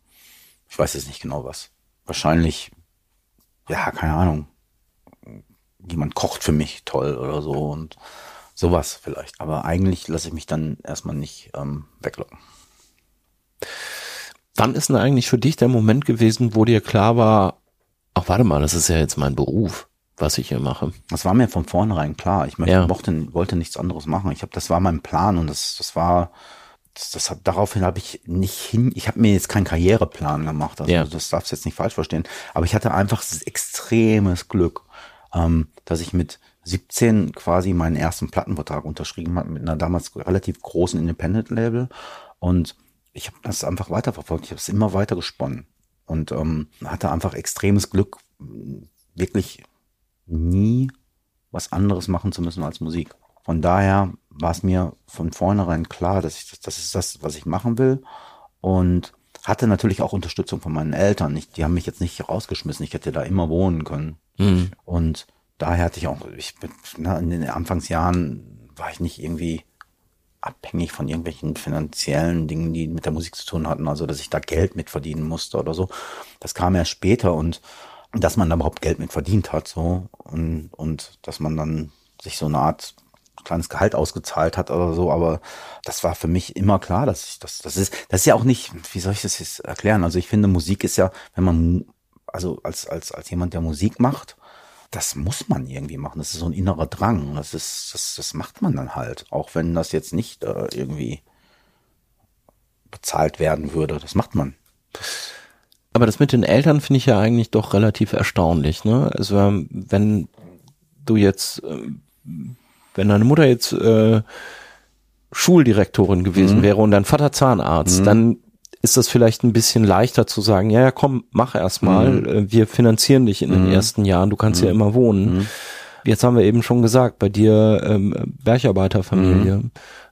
Ich weiß jetzt nicht genau was. wahrscheinlich, ja, keine Ahnung, jemand kocht für mich toll oder so und sowas vielleicht. Aber eigentlich lasse ich mich dann erstmal nicht ähm, weglocken. Wann ist denn eigentlich für dich der Moment gewesen, wo dir klar war, ach warte mal, das ist ja jetzt mein Beruf, was ich hier mache? Das war mir von vornherein klar. Ich möchte, Ja. mochte, wollte nichts anderes machen. Ich habe, das war mein Plan und das, das war, das, das hat, daraufhin habe ich nicht hin, ich habe mir jetzt keinen Karriereplan gemacht. Also Ja. das darfst du jetzt nicht falsch verstehen. Aber ich hatte einfach extremes Glück, ähm, dass ich mit 17 quasi meinen ersten Plattenvertrag unterschrieben habe mit einer damals relativ großen Independent-Label und ich habe das einfach weiterverfolgt. Ich habe es immer weiter gesponnen und ähm, hatte einfach extremes Glück, wirklich nie was anderes machen zu müssen als Musik. Von daher war es mir von vornherein klar, dass ich das ist das, was ich machen will und hatte natürlich auch Unterstützung von meinen Eltern. Ich, die haben mich jetzt nicht rausgeschmissen. Ich hätte da immer wohnen können. Mhm. Und daher hatte ich auch, ich na, in den Anfangsjahren war ich nicht irgendwie abhängig von irgendwelchen finanziellen Dingen, die mit der Musik zu tun hatten, also dass ich da Geld mit verdienen musste oder so. Das kam erst später und dass man da überhaupt Geld mit verdient hat, so und, und dass man dann sich so eine Art kleines Gehalt ausgezahlt hat oder so, aber das war für mich immer klar, dass ich das, das ist, das ist ja auch nicht, wie soll ich das jetzt erklären? Also ich finde, Musik ist ja, wenn man, also als, als, als jemand, der Musik macht, das muss man irgendwie machen. Das ist so ein innerer Drang. Das ist, das, das macht man dann halt. Auch wenn das jetzt nicht äh, irgendwie bezahlt werden würde. Das macht man. Aber das mit den Eltern finde ich ja eigentlich doch relativ erstaunlich, ne? Also ähm, wenn du jetzt, ähm, wenn deine Mutter jetzt äh, Schuldirektorin gewesen wäre und dein Vater Zahnarzt, dann ist das vielleicht ein bisschen leichter zu sagen, ja, ja, komm, mach erst mal, äh, wir finanzieren dich in den ersten Jahren, du kannst ja immer wohnen. Jetzt haben wir eben schon gesagt, bei dir ähm, Bergarbeiterfamilie.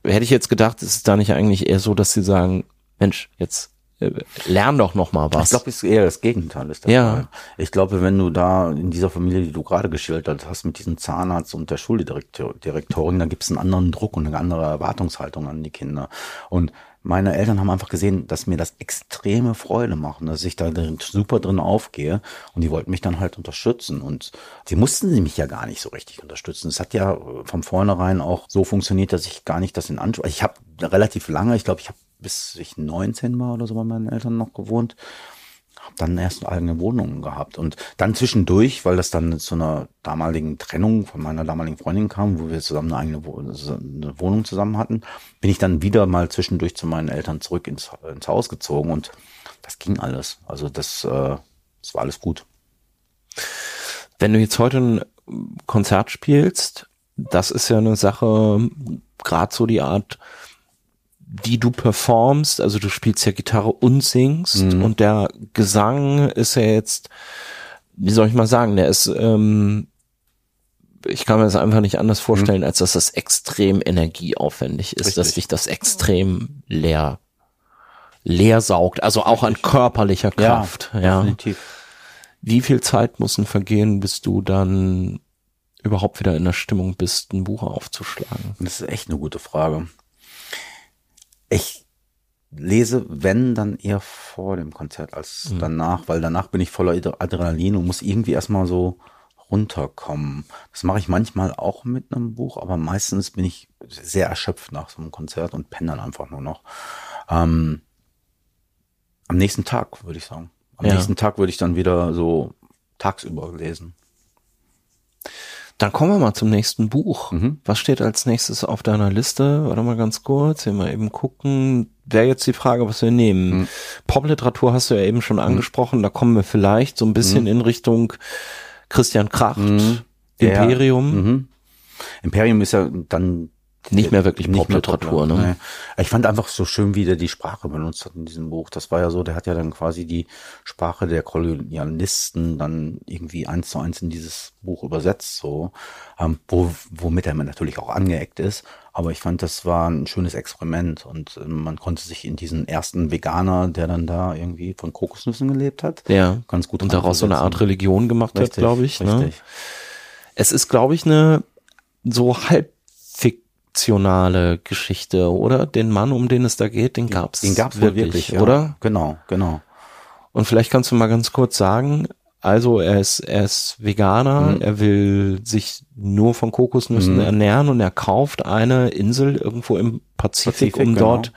Hätte ich jetzt gedacht, ist es da nicht eigentlich eher so, dass sie sagen, Mensch, jetzt äh, lern doch noch mal was. Ich glaube, es ist eher das Gegenteil. Ist der Ja. Fall. Ich glaube, wenn du da in dieser Familie, die du gerade geschildert hast, mit diesem Zahnarzt und der Schuldirektorin, dann gibt es einen anderen Druck und eine andere Erwartungshaltung an die Kinder. Und meine Eltern haben einfach gesehen, dass mir das extreme Freude macht, dass ich da drin, super drin aufgehe und die wollten mich dann halt unterstützen und sie mussten sie mich ja gar nicht so richtig unterstützen. Es hat ja äh, von vornherein auch so funktioniert, dass ich gar nicht das in Anspruch, ich habe relativ lange, ich glaube, ich habe bis ich 19 war oder so bei meinen Eltern noch gewohnt, dann erst eigene Wohnung gehabt und dann zwischendurch, weil das dann zu einer damaligen Trennung von meiner damaligen Freundin kam, wo wir zusammen eine eigene Wohnung zusammen hatten, bin ich dann wieder mal zwischendurch zu meinen Eltern zurück ins, ins Haus gezogen und das ging alles. Also das, äh, das war alles gut. Wenn du jetzt heute ein Konzert spielst, das ist ja eine Sache, gerade so die Art, wie du performst, also du spielst ja Gitarre und singst und der Gesang ist ja jetzt, wie soll ich mal sagen, der ist, ähm, ich kann mir das einfach nicht anders vorstellen, als dass das extrem energieaufwendig ist, dass Richtig. dich das extrem leer, leer saugt, also auch an körperlicher Kraft. Ja, definitiv. Wie viel Zeit muss denn vergehen, bis du dann überhaupt wieder in der Stimmung bist, ein Buch aufzuschlagen? Das ist echt eine gute Frage. Ich lese, wenn, dann eher vor dem Konzert als danach, weil danach bin ich voller Adre- Adrenalin und muss irgendwie erstmal so runterkommen. Das mache ich manchmal auch mit einem Buch, aber meistens bin ich sehr erschöpft nach so einem Konzert und penne dann einfach nur noch. Ähm, am nächsten Tag, würde ich sagen. Am Ja. nächsten Tag würde ich dann wieder so tagsüber lesen. Dann kommen wir mal zum nächsten Buch. Mhm. Was steht als nächstes auf deiner Liste? Warte mal ganz kurz, hier mal eben gucken. Wäre jetzt die Frage, was wir nehmen. Mhm. Popliteratur hast du ja eben schon angesprochen. Da kommen wir vielleicht so ein bisschen in Richtung Christian Kracht, Mhm. Ja. Imperium. Mhm. Imperium ist ja dann Nicht mehr wirklich Popliteratur, Pop, ne? Nee. Ich fand einfach so schön, wie der die Sprache benutzt hat in diesem Buch. Das war ja so, der hat ja dann quasi die Sprache der Kolonialisten dann irgendwie eins zu eins in dieses Buch übersetzt, so, ähm, wo, womit er natürlich auch angeeckt ist. Aber ich fand, das war ein schönes Experiment und äh, man konnte sich in diesen ersten Veganer, der dann da irgendwie von Kokosnüssen gelebt hat, Ja. ganz gut Und daraus so eine Art reinversetzen. Religion gemacht hat, Richtig, glaube ich. Ne? Richtig. Es ist, glaube ich, eine so halbfiktionale Geschichte, oder? Den Mann, um den es da geht, den gab's Den gab's wohl wirklich, ja. oder? Genau, genau. Und vielleicht kannst du mal ganz kurz sagen, also er ist, er ist Veganer, mhm. er will sich nur von Kokosnüssen mhm. ernähren und er kauft eine Insel irgendwo im Pazifik, Pazifik um genau. dort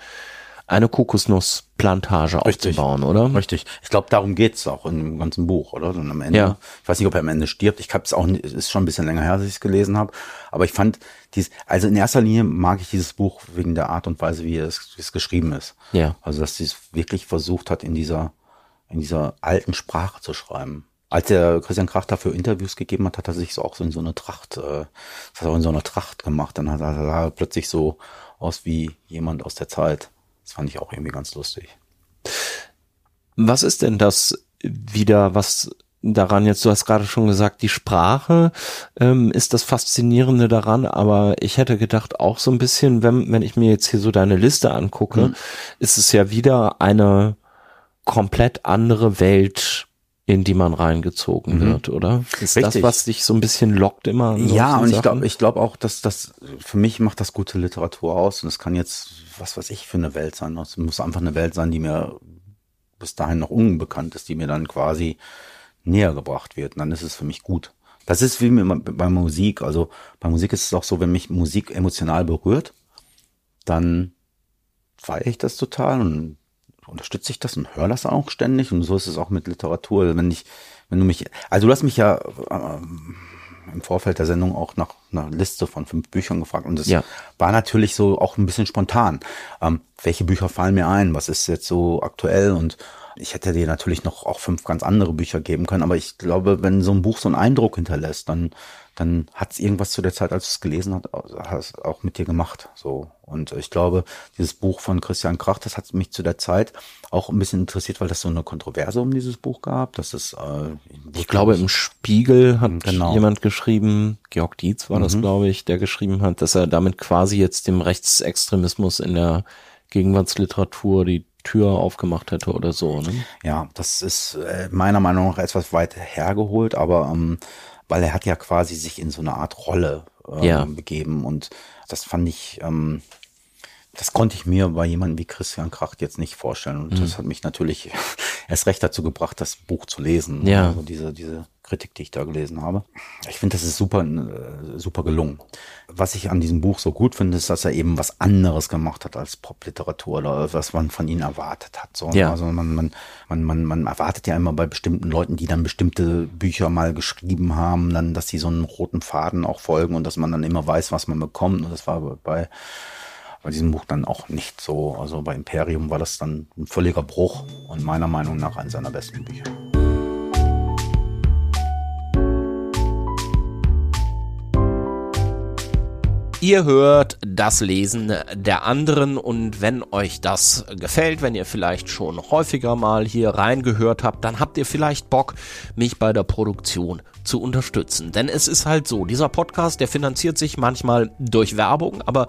eine Kokosnussplantage Richtig. aufzubauen, oder? Richtig. Ich glaube, darum geht's auch in dem ganzen Buch, oder? Und am Ende, ja. ich weiß nicht, ob er am Ende stirbt. Ich habe es auch, es ist schon ein bisschen länger her, dass ich es gelesen habe. Aber ich fand dies, also in erster Linie mag ich dieses Buch wegen der Art und Weise, wie es, wie es geschrieben ist. Ja. Also dass sie es wirklich versucht hat, in dieser in dieser alten Sprache zu schreiben. Als der Christian Krach dafür Interviews gegeben hat, hat er sich so auch so in so eine Tracht, äh, das hat er auch in so einer Tracht gemacht. Dann hat er, er plötzlich so aus wie jemand aus der Zeit. Das fand ich auch irgendwie ganz lustig. Was ist denn das wieder, was daran jetzt, du hast gerade schon gesagt, die Sprache ähm, ist das Faszinierende daran, aber ich hätte gedacht, auch so ein bisschen, wenn, wenn ich mir jetzt hier so deine Liste angucke, mhm. ist es ja wieder eine komplett andere Welt, in die man reingezogen mhm. wird, oder? Ist Richtig. das, was dich so ein bisschen lockt immer? ja, und ich glaube, ich glaube auch, dass das für mich macht das gute Literatur aus. Und es kann jetzt, was weiß ich, für eine Welt sein. Es muss einfach eine Welt sein, die mir bis dahin noch unbekannt ist, die mir dann quasi näher gebracht wird. Und dann ist es für mich gut. Das ist wie bei Musik. Also bei Musik ist es auch so, wenn mich Musik emotional berührt, dann feiere ich das total und unterstütze ich das und höre das auch ständig. Und so ist es auch mit Literatur. Wenn ich, wenn du mich, also du hast mich ja äh, im Vorfeld der Sendung auch nach einer Liste von fünf Büchern gefragt und das ja. war natürlich so auch ein bisschen spontan. Ähm, welche Bücher fallen mir ein? Was ist jetzt so aktuell? Und ich hätte dir natürlich noch auch fünf ganz andere Bücher geben können, aber ich glaube, wenn so ein Buch so einen Eindruck hinterlässt, dann dann hat es irgendwas zu der Zeit, als du es gelesen hast, auch mit dir gemacht. So und ich glaube, dieses Buch von Christian Krach, das hat mich zu der Zeit auch ein bisschen interessiert, weil das so eine Kontroverse um dieses Buch gab. Das ist, äh, ich glaube, im Spiegel hat genau. jemand geschrieben, Georg Dietz war mhm. das, glaube ich, der geschrieben hat, dass er damit quasi jetzt dem Rechtsextremismus in der Gegenwartsliteratur die Tür aufgemacht hätte oder so. Ne? Ja, das ist äh, meiner Meinung nach etwas weit hergeholt, aber ähm, weil er hat ja quasi sich in so eine Art Rolle ähm, ja. begeben und das fand ich, ähm, das konnte ich mir bei jemandem wie Christian Kracht jetzt nicht vorstellen und mhm. das hat mich natürlich erst recht dazu gebracht, das Buch zu lesen. Ja. Also diese, diese Kritik, die ich da gelesen habe. Ich finde, das ist super, äh, super gelungen. Was ich an diesem Buch so gut finde, ist, dass er eben was anderes gemacht hat als Popliteratur oder was man von ihm erwartet hat. So, ja. Also man, man, man, man, man erwartet ja immer bei bestimmten Leuten, die dann bestimmte Bücher mal geschrieben haben, dann, dass sie so einen roten Faden auch folgen und dass man dann immer weiß, was man bekommt. Und das war bei bei diesem Buch dann auch nicht so. Also bei Imperium war das dann ein völliger Bruch und meiner Meinung nach eines seiner besten Bücher. Ihr hört das Lesen der anderen und wenn euch das gefällt, wenn ihr vielleicht schon häufiger mal hier reingehört habt, dann habt ihr vielleicht Bock, mich bei der Produktion zu unterstützen. Denn es ist halt so, dieser Podcast, der finanziert sich manchmal durch Werbung, aber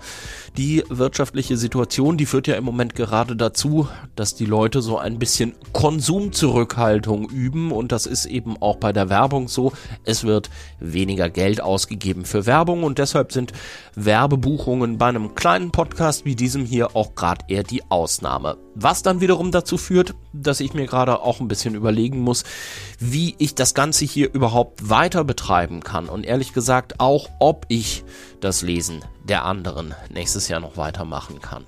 die wirtschaftliche Situation, die führt ja im Moment gerade dazu, dass die Leute so ein bisschen Konsumzurückhaltung üben und das ist eben auch bei der Werbung so. Es wird weniger Geld ausgegeben für Werbung und deshalb sind Werbebuchungen bei einem kleinen Podcast wie diesem hier auch gerade eher die Ausnahme. Was dann wiederum dazu führt, dass ich mir gerade auch ein bisschen überlegen muss, wie ich das Ganze hier überhaupt weiter betreiben kann und ehrlich gesagt auch, ob ich das Lesen der anderen nächstes Jahr noch weitermachen kann.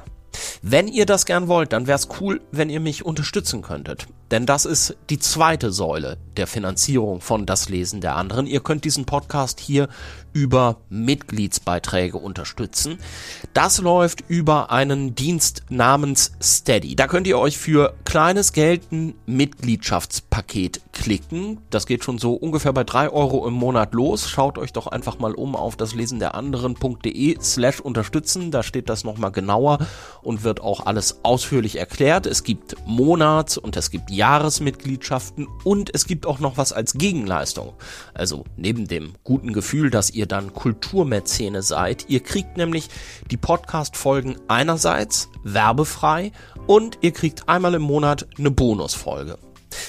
Wenn ihr das gern wollt, dann wäre es cool, wenn ihr mich unterstützen könntet. Denn das ist die zweite Säule der Finanzierung von Das Lesen der anderen. Ihr könnt diesen Podcast hier über Mitgliedsbeiträge unterstützen. Das läuft über einen Dienst namens Steady. Da könnt ihr euch für kleines Geld ein Mitgliedschaftspaket klicken. Das geht schon so ungefähr bei drei Euro im Monat los. Schaut euch doch einfach mal um auf das Lesen der anderen.de slash unterstützen. Da steht das nochmal genauer und wird auch alles ausführlich erklärt. Es gibt Monats- und es gibt Jahresmitgliedschaften und es gibt auch noch was als Gegenleistung. Also neben dem guten Gefühl, dass ihr dann Kulturmäzene seid. Ihr kriegt nämlich die Podcast-Folgen einerseits werbefrei und ihr kriegt einmal im Monat eine Bonusfolge.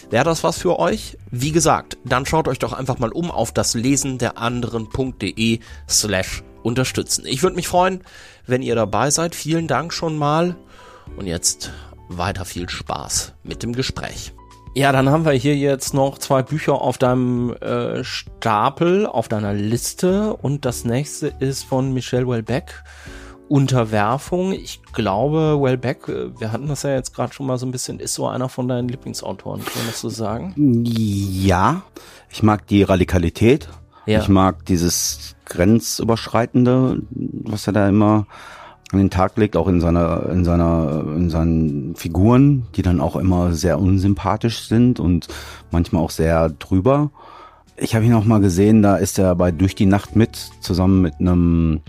Wäre das was für euch? Wie gesagt, dann schaut euch doch einfach mal um auf das Lesen der anderen.de slash unterstützen. Ich würde mich freuen, wenn ihr dabei seid. Vielen Dank schon mal und jetzt weiter viel Spaß mit dem Gespräch. Ja, dann haben wir hier jetzt noch zwei Bücher auf deinem äh, Stapel, auf deiner Liste und das nächste ist von Michel Welbeck. Unterwerfung. Ich glaube, Welbeck, äh, wir hatten das ja jetzt gerade schon mal so ein bisschen, ist so einer von deinen Lieblingsautoren, kann man das so sagen? Ja, ich mag die Radikalität. Ja. Ich mag dieses Grenzüberschreitende, was er da immer an den Tag legt, auch in seiner, in seiner, in seinen Figuren, die dann auch immer sehr unsympathisch sind und manchmal auch sehr drüber. Ich habe ihn auch mal gesehen, da ist er bei Durch die Nacht mit, zusammen mit einem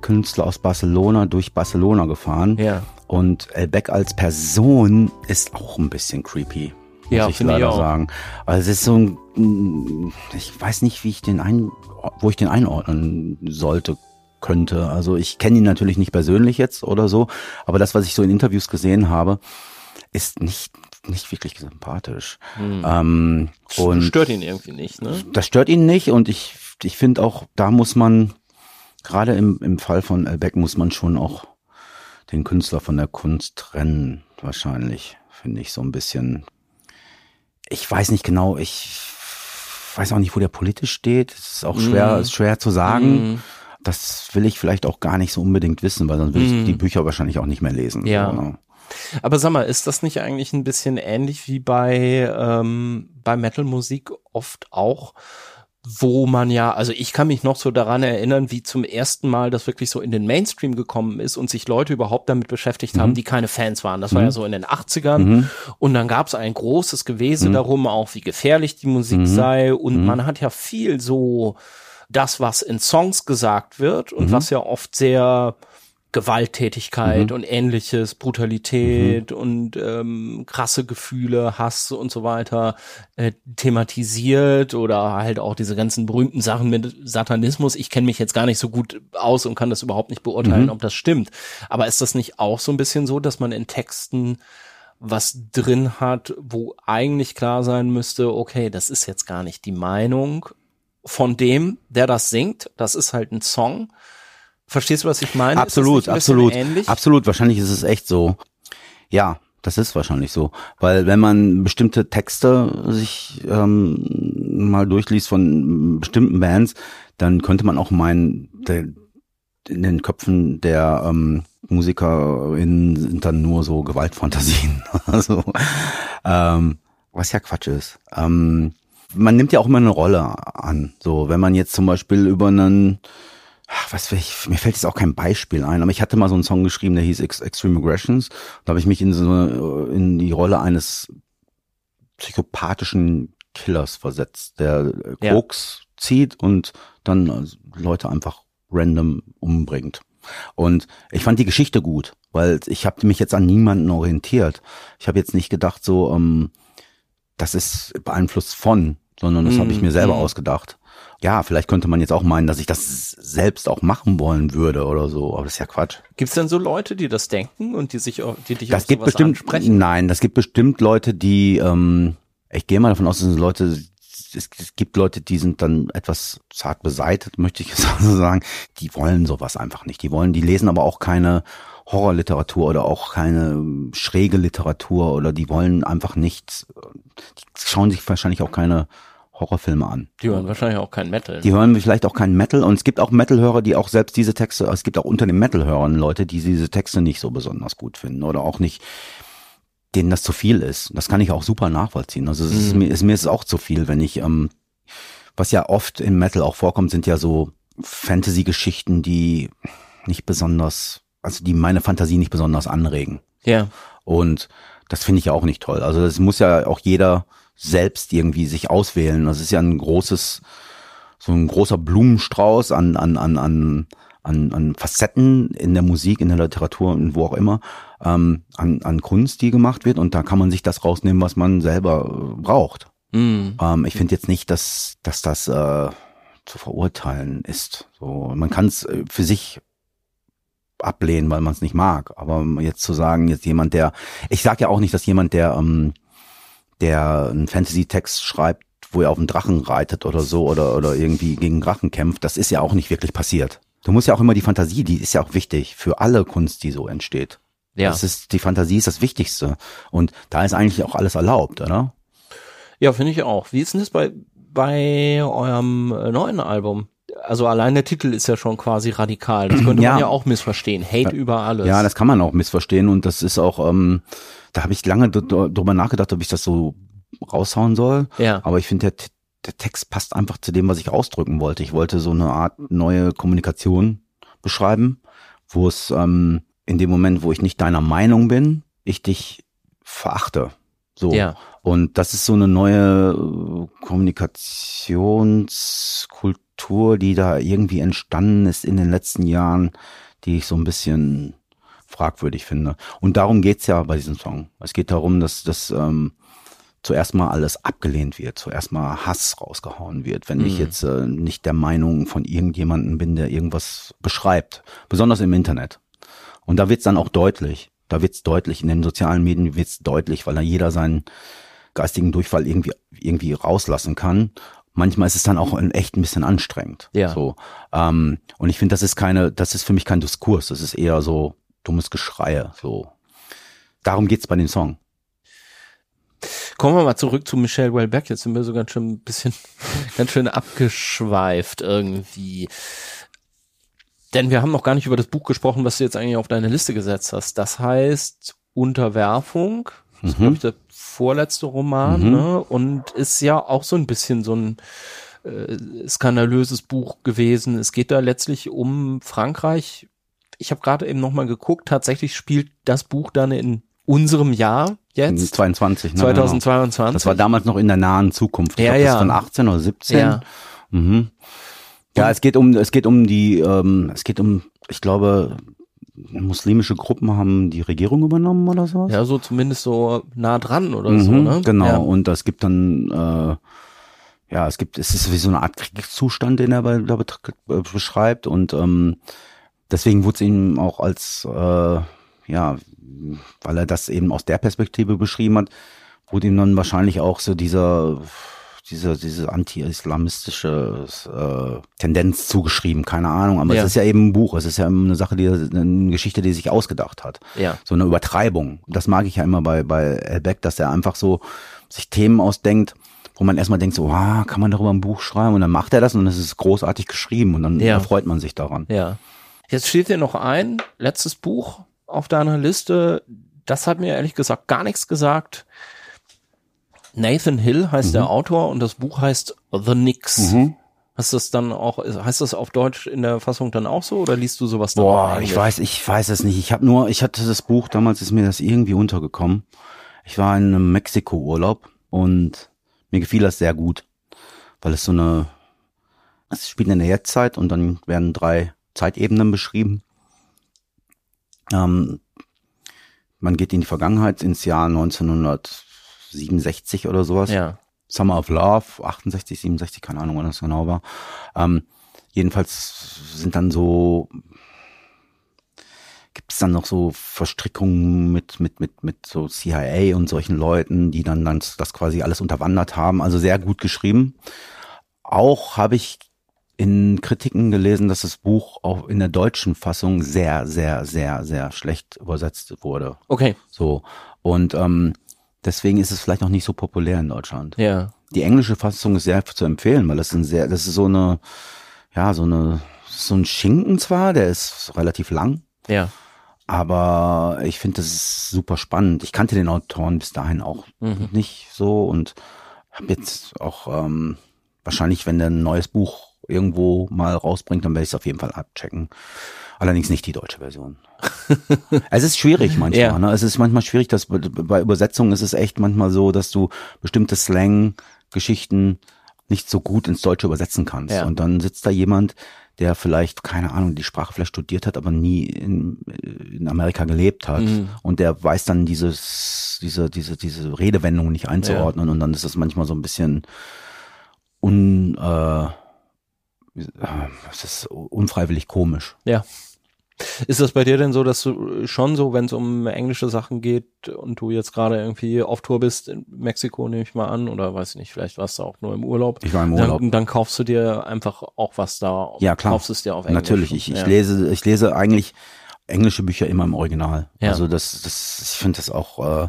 Künstler aus Barcelona durch Barcelona gefahren. Ja. Und El Beck als Person ist auch ein bisschen creepy. Muss ja, ich leider ich sagen. Also es ist so ein, ich weiß nicht, wie ich den ein, wo ich den einordnen sollte könnte. Also ich kenne ihn natürlich nicht persönlich jetzt oder so, aber das, was ich so in Interviews gesehen habe, ist nicht nicht wirklich sympathisch. Hm. Ähm, und stört ihn irgendwie nicht, ne? Das stört ihn nicht und ich ich finde auch, da muss man gerade im im Fall von Elbeck muss man schon auch den Künstler von der Kunst trennen, wahrscheinlich finde ich so ein bisschen. Ich weiß nicht genau, ich weiß auch nicht, wo der politisch steht. Es ist auch schwer, mm. ist schwer zu sagen. Mm das will ich vielleicht auch gar nicht so unbedingt wissen, weil sonst will ich die mhm. Bücher wahrscheinlich auch nicht mehr lesen. Ja. So, ne? Aber sag mal, ist das nicht eigentlich ein bisschen ähnlich wie bei, ähm, bei Metal-Musik oft auch? wo man ja, also ich kann mich noch so daran erinnern, wie zum ersten Mal das wirklich so in den Mainstream gekommen ist und sich Leute überhaupt damit beschäftigt mhm. haben, die keine Fans waren. Das mhm. war ja mhm. so in den 80ern. Mhm. Und dann gab es ein großes Gewese mhm. darum, auch wie gefährlich die Musik mhm. sei. Und man hat ja viel so das, was in Songs gesagt wird und mhm. was ja oft sehr Gewalttätigkeit mhm. und ähnliches, Brutalität mhm. und ähm, krasse Gefühle, Hass und so weiter äh, thematisiert oder halt auch diese ganzen berühmten Sachen mit Satanismus. Ich kenne mich jetzt gar nicht so gut aus und kann das überhaupt nicht beurteilen, mhm. ob das stimmt. Aber ist das nicht auch so ein bisschen so, dass man in Texten was drin hat, wo eigentlich klar sein müsste, okay, das ist jetzt gar nicht die Meinung von dem, der das singt. Das ist halt ein Song. Verstehst du, was ich meine? Absolut, absolut. Absolut, wahrscheinlich ist es echt so. Ja, das ist wahrscheinlich so. Weil wenn man bestimmte Texte sich ähm, mal durchliest von bestimmten Bands, dann könnte man auch meinen, der, in den Köpfen der ähm, MusikerInnen sind dann nur so Gewaltfantasien. also, ähm, was ja Quatsch ist. Ähm, man nimmt ja auch immer eine Rolle an. So, wenn man jetzt zum Beispiel über einen, was will ich, mir fällt jetzt auch kein Beispiel ein, aber ich hatte mal so einen Song geschrieben, der hieß Extreme Aggressions. Da habe ich mich in so in die Rolle eines psychopathischen Killers versetzt, der Koks ja. zieht und dann Leute einfach random umbringt. Und ich fand die Geschichte gut, weil ich habe mich jetzt an niemanden orientiert. Ich habe jetzt nicht gedacht so, ähm, das ist beeinflusst von, sondern das mm, habe ich mir selber mm. ausgedacht. Ja, vielleicht könnte man jetzt auch meinen, dass ich das selbst auch machen wollen würde oder so, aber das ist ja Quatsch. Gibt es denn so Leute, die das denken und die sich, die dich das gibt bestimmt, ansprechen? Nein, das gibt bestimmt Leute, die, ähm, ich gehe mal davon aus, dass Leute, es, gibt Leute, die sind dann etwas zart beseitet, möchte ich jetzt so sagen. Die wollen sowas einfach nicht. Die wollen, die lesen aber auch keine Horrorliteratur oder auch keine schräge Literatur oder die wollen einfach nichts, die schauen sich wahrscheinlich auch keine Horrorfilme an. Die hören wahrscheinlich auch kein Metal. Die hören vielleicht auch keinen Metal und es gibt auch Metal-Hörer, die auch selbst diese Texte, es gibt auch unter den Metal-Hörern Leute, die diese Texte nicht so besonders gut finden oder auch nicht, denen das zu viel ist. Das kann ich auch super nachvollziehen. Also es ist, mhm. mir, ist, mir ist es auch zu viel, wenn ich, ähm, was ja oft im Metal auch vorkommt, sind ja so Fantasy-Geschichten, die nicht besonders also die meine Fantasie nicht besonders anregen. Ja. Und das finde ich ja auch nicht toll. Also das muss ja auch jeder selbst irgendwie sich auswählen. Das ist ja ein großes, so ein großer Blumenstrauß an, an, an, an, an, an Facetten in der Musik, in der Literatur und wo auch immer, ähm, an, an Kunst, die gemacht wird. Und da kann man sich das rausnehmen, was man selber äh, braucht. Mm. Ähm, ich finde jetzt nicht, dass, dass das äh, zu verurteilen ist. So, man kann es äh, für sich ablehnen, weil man es nicht mag. Aber jetzt zu sagen, jetzt jemand, der, ich sage ja auch nicht, dass jemand, der, ähm, der einen Fantasy-Text schreibt, wo er auf einen Drachen reitet oder so oder oder irgendwie gegen Drachen kämpft, das ist ja auch nicht wirklich passiert. Du musst ja auch immer die Fantasie, die ist ja auch wichtig für alle Kunst, die so entsteht. Ja. Das ist die Fantasie ist das Wichtigste und da ist eigentlich auch alles erlaubt, oder? Ja, finde ich auch. Wie ist denn das bei, bei eurem äh, neuen Album? Also allein der Titel ist ja schon quasi radikal. Das könnte Ja. man ja auch missverstehen. Hate über alles. Ja, das kann man auch missverstehen und das ist auch, ähm, da habe ich lange drüber nachgedacht, ob ich das so raushauen soll. Ja. Aber ich finde, der, der Text passt einfach zu dem, was ich ausdrücken wollte. Ich wollte so eine Art neue Kommunikation beschreiben, wo es ähm, in dem Moment, wo ich nicht deiner Meinung bin, ich dich verachte. So. Ja. Und das ist so eine neue äh, Kommunikationskultur, die da irgendwie entstanden ist in den letzten Jahren, die ich so ein bisschen fragwürdig finde. Und darum geht's ja bei diesem Song. Es geht darum, dass das ähm, zuerst mal alles abgelehnt wird, zuerst mal Hass rausgehauen wird, wenn ich jetzt äh, nicht der Meinung von irgendjemandem bin, der irgendwas beschreibt, besonders im Internet. Und da wird's dann auch deutlich. Da wird's deutlich, in den sozialen Medien wird's deutlich, weil da jeder seinen geistigen Durchfall irgendwie, irgendwie rauslassen kann. Manchmal ist es dann auch echt ein bisschen anstrengend. Ja. So. Ähm, und ich finde, das ist keine, das ist für mich kein Diskurs, das ist eher so dummes Geschreie. So. Darum geht's bei dem Song. Kommen wir mal zurück zu Michelle Welbeck. Jetzt sind wir so ganz schön ein bisschen, ganz schön abgeschweift irgendwie. Denn wir haben noch gar nicht über das Buch gesprochen, was du jetzt eigentlich auf deine Liste gesetzt hast. Das heißt Unterwerfung. Das ist, glaube ich, der vorletzte Roman, ne? Und ist ja auch so ein bisschen so ein äh, skandalöses Buch gewesen. Es geht da letztlich um Frankreich. Ich habe gerade eben nochmal geguckt. Tatsächlich spielt das Buch dann in unserem Jahr jetzt. 22, ne? 2022. Genau. Das war damals noch in der nahen Zukunft. Ich Ja, glaub, das ja. ist von 18 oder 17. Ja. Mhm. Ja, es geht um, es geht um die, ähm, es geht um, ich glaube, muslimische Gruppen haben die Regierung übernommen oder sowas. Ja, so zumindest so nah dran oder Mhm, so, ne? Genau. Ja. Und es gibt dann, äh, ja, es gibt, es ist wie so eine Art Kriegszustand, den er da äh, beschreibt. Und ähm, deswegen wurde es ihm auch als, äh, ja, weil er das eben aus der Perspektive beschrieben hat, wurde ihm dann wahrscheinlich auch so dieser diese, diese anti-islamistische äh, Tendenz zugeschrieben, keine Ahnung. Aber Ja. es ist ja eben ein Buch, es ist ja eine Sache, die eine Geschichte, die sich ausgedacht hat. Ja. So eine Übertreibung. Das mag ich ja immer bei, bei Elbeck, dass er einfach so sich Themen ausdenkt, wo man erstmal denkt, so, ah, kann man darüber ein Buch schreiben? Und dann macht er das und es ist großartig geschrieben und dann Ja. erfreut man sich daran. Ja. Jetzt steht hier noch ein, letztes Buch auf deiner Liste. Das hat mir ehrlich gesagt gar nichts gesagt. Nathan Hill heißt Mhm. der Autor und das Buch heißt The Nix. Hast du das dann auch, heißt das auf Deutsch in der Fassung dann auch so oder liest du sowas dann Boah, ich weiß, ich weiß es nicht. Ich habe nur, ich hatte das Buch, damals ist mir das irgendwie untergekommen. Ich war in einem Mexiko-Urlaub und mir gefiel das sehr gut, weil es so eine, es spielt in der Jetztzeit und dann werden drei Zeitebenen beschrieben. Ähm, man geht in die Vergangenheit ins Jahr 1967 oder sowas. Ja. Summer of Love, 68, 67, keine Ahnung, wann das genau war. Ähm, jedenfalls sind dann so, gibt es dann noch so Verstrickungen mit, mit, mit, mit so CIA und solchen Leuten, die dann, dann das quasi alles unterwandert haben. Also sehr gut geschrieben. Auch habe ich in Kritiken gelesen, dass das Buch auch in der deutschen Fassung sehr, sehr, sehr, sehr schlecht übersetzt wurde. Okay. So. Und ähm, deswegen ist es vielleicht noch nicht so populär in Deutschland. Ja. Die englische Fassung ist sehr zu empfehlen, weil das ist ein sehr, das ist so eine, ja, so eine, so ein Schinken zwar, der ist relativ lang, Ja. aber ich finde, das ist super spannend. Ich kannte den Autoren bis dahin auch nicht so und habe jetzt auch ähm, wahrscheinlich, wenn der ein neues Buch irgendwo mal rausbringt, dann werde ich es auf jeden Fall abchecken. Allerdings nicht die deutsche Version. es ist schwierig manchmal. Ja. Ne? Es ist manchmal schwierig, dass bei- Übersetzungen ist es echt manchmal so, dass du bestimmte Slang-Geschichten nicht so gut ins Deutsche übersetzen kannst. Ja. Und dann sitzt da jemand, der vielleicht, keine Ahnung, die Sprache vielleicht studiert hat, aber nie in, in Amerika gelebt hat. Mhm. Und der weiß dann dieses, diese, diese, diese Redewendung nicht einzuordnen. Und dann ist das manchmal so ein bisschen un, äh, äh, es ist unfreiwillig komisch. Ja. Ist das bei dir denn so, dass du schon so, wenn es um englische Sachen geht und du jetzt gerade irgendwie auf Tour bist in Mexiko, nehme ich mal an, oder weiß ich nicht, vielleicht warst du auch nur im Urlaub. Ich war im Urlaub. Dann, dann kaufst du dir einfach auch was da. Ja, klar. Kaufst es dir auf Englisch. Natürlich, ich, ich ja. lese, ich lese eigentlich englische Bücher immer im Original. Ja. Also das, das, ich finde das auch äh,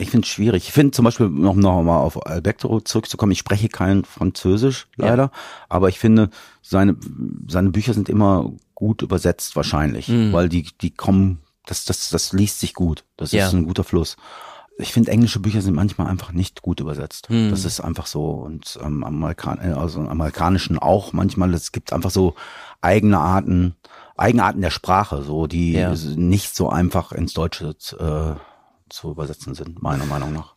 Ich finde es schwierig. Ich finde zum Beispiel, noch, noch mal auf Alberto zurückzukommen, ich spreche kein Französisch, leider, ja. aber ich finde, seine, seine Bücher sind immer gut übersetzt wahrscheinlich, mhm. weil die, die kommen, das, das, das liest sich gut. Das ja. ist ein guter Fluss. Ich finde, englische Bücher sind manchmal einfach nicht gut übersetzt. Mhm. Das ist einfach so. Und ähm, Amerikan äh, also amerikanischen auch manchmal. Es gibt einfach so eigene Arten, Eigenarten der Sprache, so die ja. nicht so einfach ins Deutsche äh, zu übersetzen sind, meiner Meinung nach.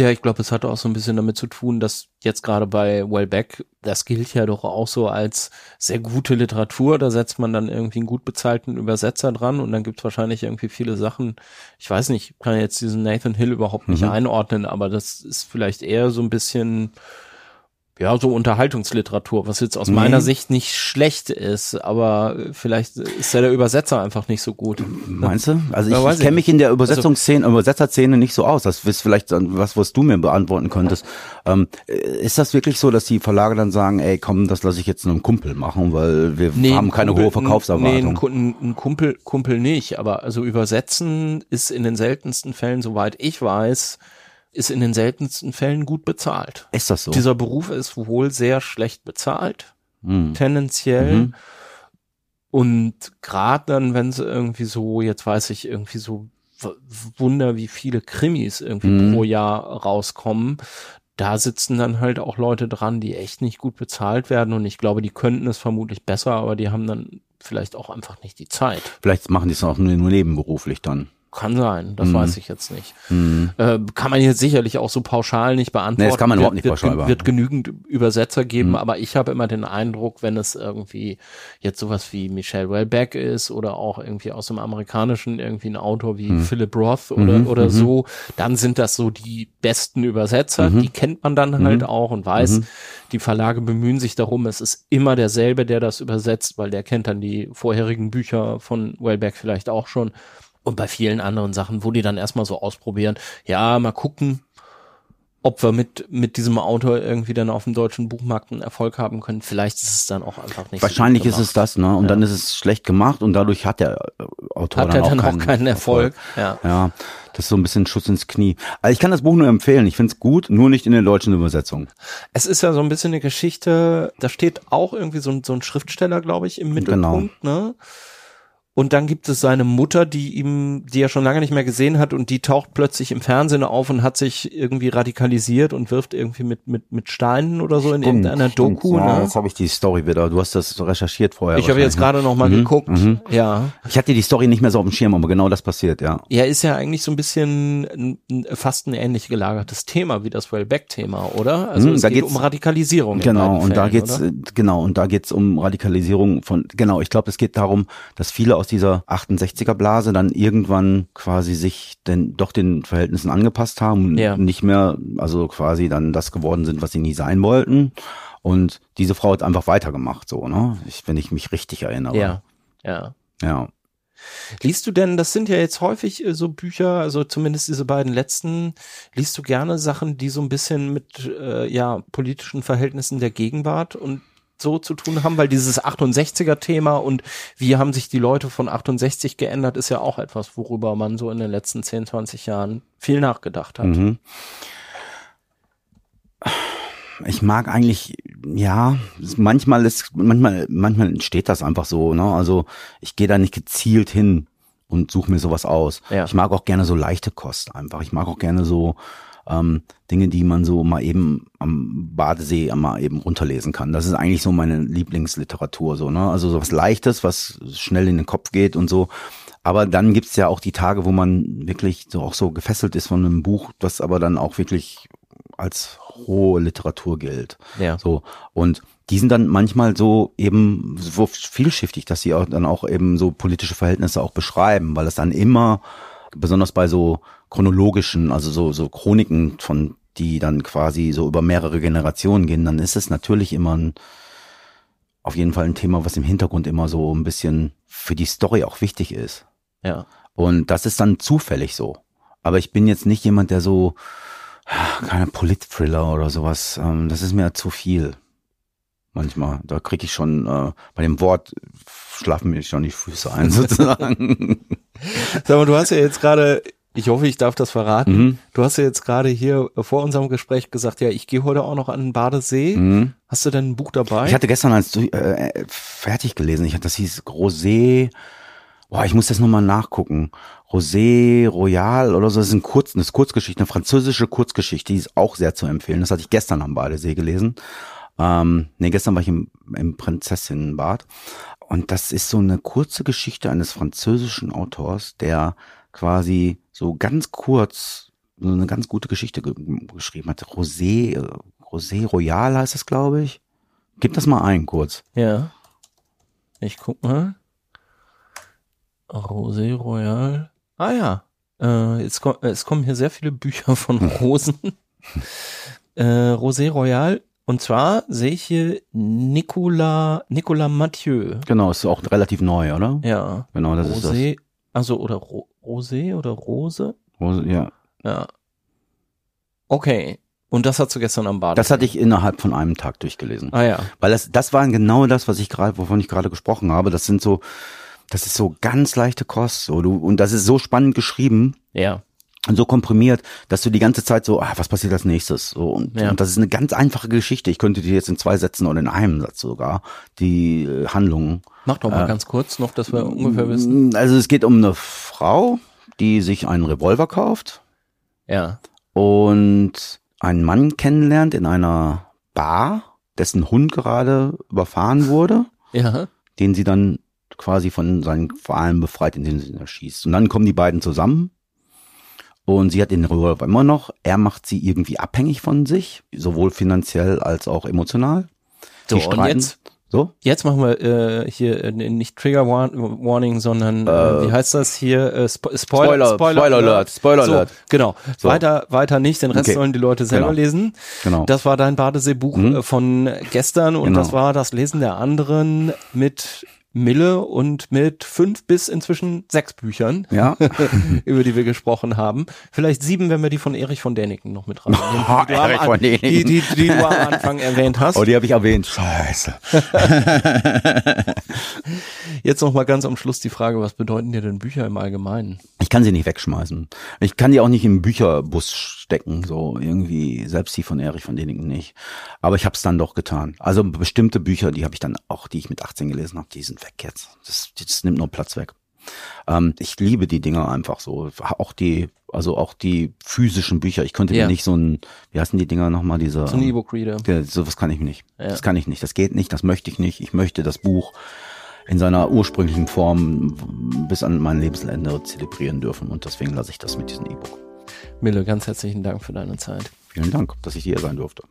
Ja, ich glaube, es hatte auch so ein bisschen damit zu tun, dass jetzt gerade bei Wellbeck, das gilt ja doch auch so als sehr gute Literatur. Da setzt man dann irgendwie einen gut bezahlten Übersetzer dran und dann gibt es wahrscheinlich irgendwie viele Sachen. Ich weiß nicht, kann jetzt diesen Nathan Hill überhaupt nicht mhm. einordnen, aber das ist vielleicht eher so ein bisschen ja, so Unterhaltungsliteratur, was jetzt aus nee. meiner Sicht nicht schlecht ist, aber vielleicht ist ja der Übersetzer einfach nicht so gut. Meinst du? Also ich, ich kenne mich in der Übersetzungsszene, also, Übersetzerszene nicht so aus. Das ist vielleicht was, was du mir beantworten könntest. Ähm, ist das wirklich so, dass die Verlage dann sagen, ey, komm, das lasse ich jetzt einem Kumpel machen, weil wir nee, haben keine Kumpel, hohe Verkaufserwartung? Nee, ein, ein Kumpel, Kumpel nicht, aber also übersetzen ist in den seltensten Fällen, soweit ich weiß, ist in den seltensten Fällen gut bezahlt. Ist das so? Dieser Beruf ist wohl sehr schlecht bezahlt, mhm. tendenziell. Mhm. Und gerade dann, wenn es irgendwie so, jetzt weiß ich, irgendwie so Wunder, wie viele Krimis irgendwie mhm. pro Jahr rauskommen, da sitzen dann halt auch Leute dran, die echt nicht gut bezahlt werden. Und ich glaube, die könnten es vermutlich besser, aber die haben dann vielleicht auch einfach nicht die Zeit. Vielleicht machen die es auch nur nebenberuflich dann. Kann sein, das mhm. weiß ich jetzt nicht. Mhm. Äh, kann man jetzt sicherlich auch so pauschal nicht beantworten. Nee, das kann man überhaupt nicht wird, pauschal beantworten. Wird genügend Übersetzer geben, mhm. aber ich habe immer den Eindruck, wenn es irgendwie jetzt sowas wie Michelle Wellbeck ist oder auch irgendwie aus dem Amerikanischen irgendwie ein Autor wie mhm. Philip Roth oder, mhm. oder mhm. so, dann sind das so die besten Übersetzer. Die kennt man dann halt auch und weiß, die Verlage bemühen sich darum, es ist immer derselbe, der das übersetzt, weil der kennt dann die vorherigen Bücher von Wellbeck vielleicht auch schon und bei vielen anderen Sachen, wo die dann erstmal so ausprobieren, ja, mal gucken, ob wir mit, mit diesem Autor irgendwie dann auf dem deutschen Buchmarkt einen Erfolg haben können. Vielleicht ist es dann auch einfach nicht Wahrscheinlich so ist es das, ne? Und ja. dann ist es schlecht gemacht und dadurch hat der äh, Autor hat dann, auch, dann keinen, auch keinen Erfolg. Erfolg. Ja. ja, das ist so ein bisschen Schuss ins Knie. Also ich kann das Buch nur empfehlen. Ich finde es gut, nur nicht in der deutschen Übersetzung. Es ist ja so ein bisschen eine Geschichte, da steht auch irgendwie so ein, so ein Schriftsteller, glaube ich, im genau. Mittelpunkt, genau. ne? Und dann gibt es seine Mutter, die ihm, die er schon lange nicht mehr gesehen hat und die taucht plötzlich im Fernsehen auf und hat sich irgendwie radikalisiert und wirft irgendwie mit, mit, mit Steinen oder so in stimmt, irgendeiner Doku. Ja, ne? jetzt habe ich die Story wieder. Du hast das recherchiert vorher. Ich habe jetzt gerade noch mal mhm, geguckt. Mhm. Ja. Ich hatte die Story nicht mehr so auf dem Schirm, aber genau das passiert, ja. Ja, ist ja eigentlich so ein bisschen fast ein ähnlich gelagertes Thema wie das Wellbeck-Thema, oder? Also mhm, es geht um Radikalisierung. Genau, und Fällen, da geht's, oder? genau, und da geht's um Radikalisierung von, genau, ich glaube, es geht darum, dass viele aus dieser 68er Blase dann irgendwann quasi sich denn doch den Verhältnissen angepasst haben und ja. nicht mehr, also quasi dann das geworden sind, was sie nie sein wollten. Und diese Frau hat einfach weitergemacht, so, ne? Ich, wenn ich mich richtig erinnere. Ja, ja. Ja. Liest du denn, das sind ja jetzt häufig äh, so Bücher, also zumindest diese beiden letzten, liest du gerne Sachen, die so ein bisschen mit äh, ja politischen Verhältnissen der Gegenwart und so zu tun haben, weil dieses 68er-Thema und wie haben sich die Leute von 68 geändert, ist ja auch etwas, worüber man so in den letzten 10, 20 Jahren viel nachgedacht hat. Mhm. Ich mag eigentlich, ja, manchmal ist, manchmal, manchmal entsteht das einfach so, ne? Also ich gehe da nicht gezielt hin und suche mir sowas aus. Ja. Ich mag auch gerne so leichte Kost einfach. Ich mag auch gerne so, ähm, Dinge, die man so mal eben am Badesee mal eben runterlesen kann. Das ist eigentlich so meine Lieblingsliteratur, so, ne? Also so was Leichtes, was schnell in den Kopf geht und so. Aber dann gibt's ja auch die Tage, wo man wirklich so auch so gefesselt ist von einem Buch, das aber dann auch wirklich als hohe Literatur gilt. Ja. So. Und die sind dann manchmal so eben so vielschichtig, dass sie auch dann auch eben so politische Verhältnisse auch beschreiben, weil es dann immer, besonders bei so chronologischen, also so, so Chroniken von, die dann quasi so über mehrere Generationen gehen, dann ist es natürlich immer ein, auf jeden Fall ein Thema, was im Hintergrund immer so ein bisschen für die Story auch wichtig ist. Ja. Und das ist dann zufällig so. Aber ich bin jetzt nicht jemand, der so, keine Polit-Thriller oder sowas, ähm, das ist mir zu viel. Manchmal. Da kriege ich schon, äh, bei dem Wort schlafen mir schon die Füße ein, sozusagen. Sag mal, du hast ja jetzt gerade Ich hoffe, ich darf das verraten. Mhm. Du hast ja jetzt gerade hier vor unserem Gespräch gesagt, ja, ich gehe heute auch noch an den Badesee. Mhm. Hast du denn ein Buch dabei? Ich hatte gestern als äh, fertig gelesen, ich hatte, das hieß Rosé, boah, ich muss das nochmal nachgucken. Rosé Royal oder so, das ist ein Kurz, eine Kurzgeschichte, eine französische Kurzgeschichte, die ist auch sehr zu empfehlen. Das hatte ich gestern am Badesee gelesen. Ähm, nee, gestern war ich im, im Prinzessinnenbad. Und das ist so eine kurze Geschichte eines französischen Autors, der quasi so ganz kurz so eine ganz gute Geschichte ge geschrieben hat. Rosé, Rosé Royal heißt es, glaube ich. Gib das mal ein, kurz. ja. Ich guck mal. Rosé Royal. Ah ja. Äh, jetzt ko es kommen hier sehr viele Bücher von Rosen. äh, Rosé Royal. Und zwar sehe ich hier Nicolas, Nicolas Mathieu. Genau, ist auch relativ neu, oder? Ja. Genau, das ist Rosé, also oder Ro Rosé oder Rose? das. Rose- Ja. Ja. Okay. Und das hast du gestern am Bad. Das hatte ich innerhalb von einem Tag durchgelesen. Ah ja. Weil das, das war genau das, was ich gerade, wovon ich gerade gesprochen habe. Das sind so, das ist so ganz leichte Kost. So, du, und das ist so spannend geschrieben Ja. Und so komprimiert, dass du die ganze Zeit so, ah, was passiert als nächstes? So, und, Ja. und das ist eine ganz einfache Geschichte. Ich könnte dir jetzt in zwei Sätzen oder in einem Satz sogar die äh, Handlungen. Mach doch mal ganz kurz noch, dass wir ungefähr wissen. Also es geht um eine Frau, die sich einen Revolver kauft Ja. und einen Mann kennenlernt in einer Bar, dessen Hund gerade überfahren wurde, Ja. den sie dann quasi von seinen Qualen befreit, indem sie ihn erschießt. Und dann kommen die beiden zusammen und sie hat den Revolver immer noch. Er macht sie irgendwie abhängig von sich, sowohl finanziell als auch emotional. So, Die streiten. jetzt, So? jetzt machen wir äh, hier äh, nicht Trigger War Warning, sondern äh, wie heißt das hier? Äh, Spo Spoiler, Spoiler- Spoiler Alert, Spoiler so, Alert. Genau. So. Weiter, weiter nicht. Den Rest Okay. sollen die Leute selber Genau. lesen. Genau. Das war dein Badeseebuch Mhm. äh, von gestern und Genau. das war das Lesen der anderen mit Mille und mit fünf bis inzwischen sechs Büchern, Ja. über die wir gesprochen haben. Vielleicht sieben, wenn wir die von Erich von Däniken noch mit reinnehmen. die, du am Erich von Däniken. die, die, die du am Anfang erwähnt hast. Oh, die habe ich erwähnt. Scheiße. Jetzt noch mal ganz am Schluss die Frage, was bedeuten dir denn Bücher im Allgemeinen? Ich kann sie nicht wegschmeißen. Ich kann die auch nicht im Bücherbus stecken, so irgendwie, selbst die von Erich von Däniken nicht. Aber ich habe es dann doch getan. Also bestimmte Bücher, die habe ich dann auch, die ich mit 18 gelesen habe, die sind weg jetzt. Das, das nimmt nur Platz weg. Ähm, ich liebe die Dinger einfach so. Auch die, also auch die physischen Bücher. Ich könnte Ja. mir nicht so ein, wie heißen die Dinger nochmal, diese. So ein E-Book-Reader. Ja, sowas kann ich nicht. Ja. Das kann ich nicht. Das geht nicht. Das möchte ich nicht. Ich möchte das Buch in seiner ursprünglichen Form bis an mein Lebensende zelebrieren dürfen. Und deswegen lasse ich das mit diesem E-Book. Mille, ganz herzlichen Dank für deine Zeit. Vielen Dank, dass ich hier sein durfte.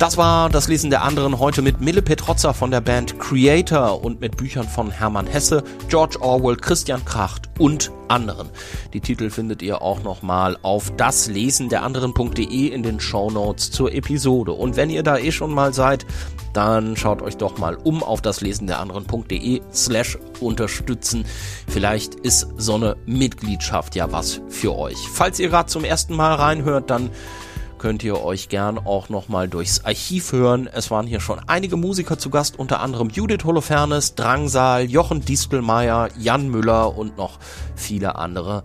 Das war das Lesen der anderen heute mit Mille Petrozza von der Band Creator und mit Büchern von Hermann Hesse, George Orwell, Christian Kracht und anderen. Die Titel findet ihr auch nochmal auf daslesenderanderen.de in den Shownotes zur Episode. Und wenn ihr da eh schon mal seid, dann schaut euch doch mal um auf daslesenderanderen.de slash unterstützen. Vielleicht ist so eine Mitgliedschaft ja was für euch. Falls ihr gerade zum ersten Mal reinhört, dann könnt ihr euch gern auch nochmal durchs Archiv hören. Es waren hier schon einige Musiker zu Gast, unter anderem Judith Holofernes, Drangsal, Jochen Distelmeier, Jan Müller und noch viele andere.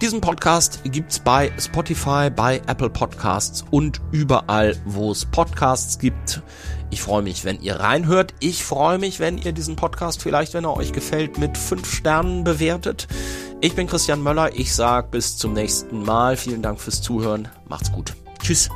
Diesen Podcast gibt's bei Spotify, bei Apple Podcasts und überall, wo es Podcasts gibt. Ich freue mich, wenn ihr reinhört. Ich freue mich, wenn ihr diesen Podcast vielleicht, wenn er euch gefällt, mit fünf Sternen bewertet. Ich bin Christian Möller. Ich sag bis zum nächsten Mal. Vielen Dank fürs Zuhören. Macht's gut. Tschüss.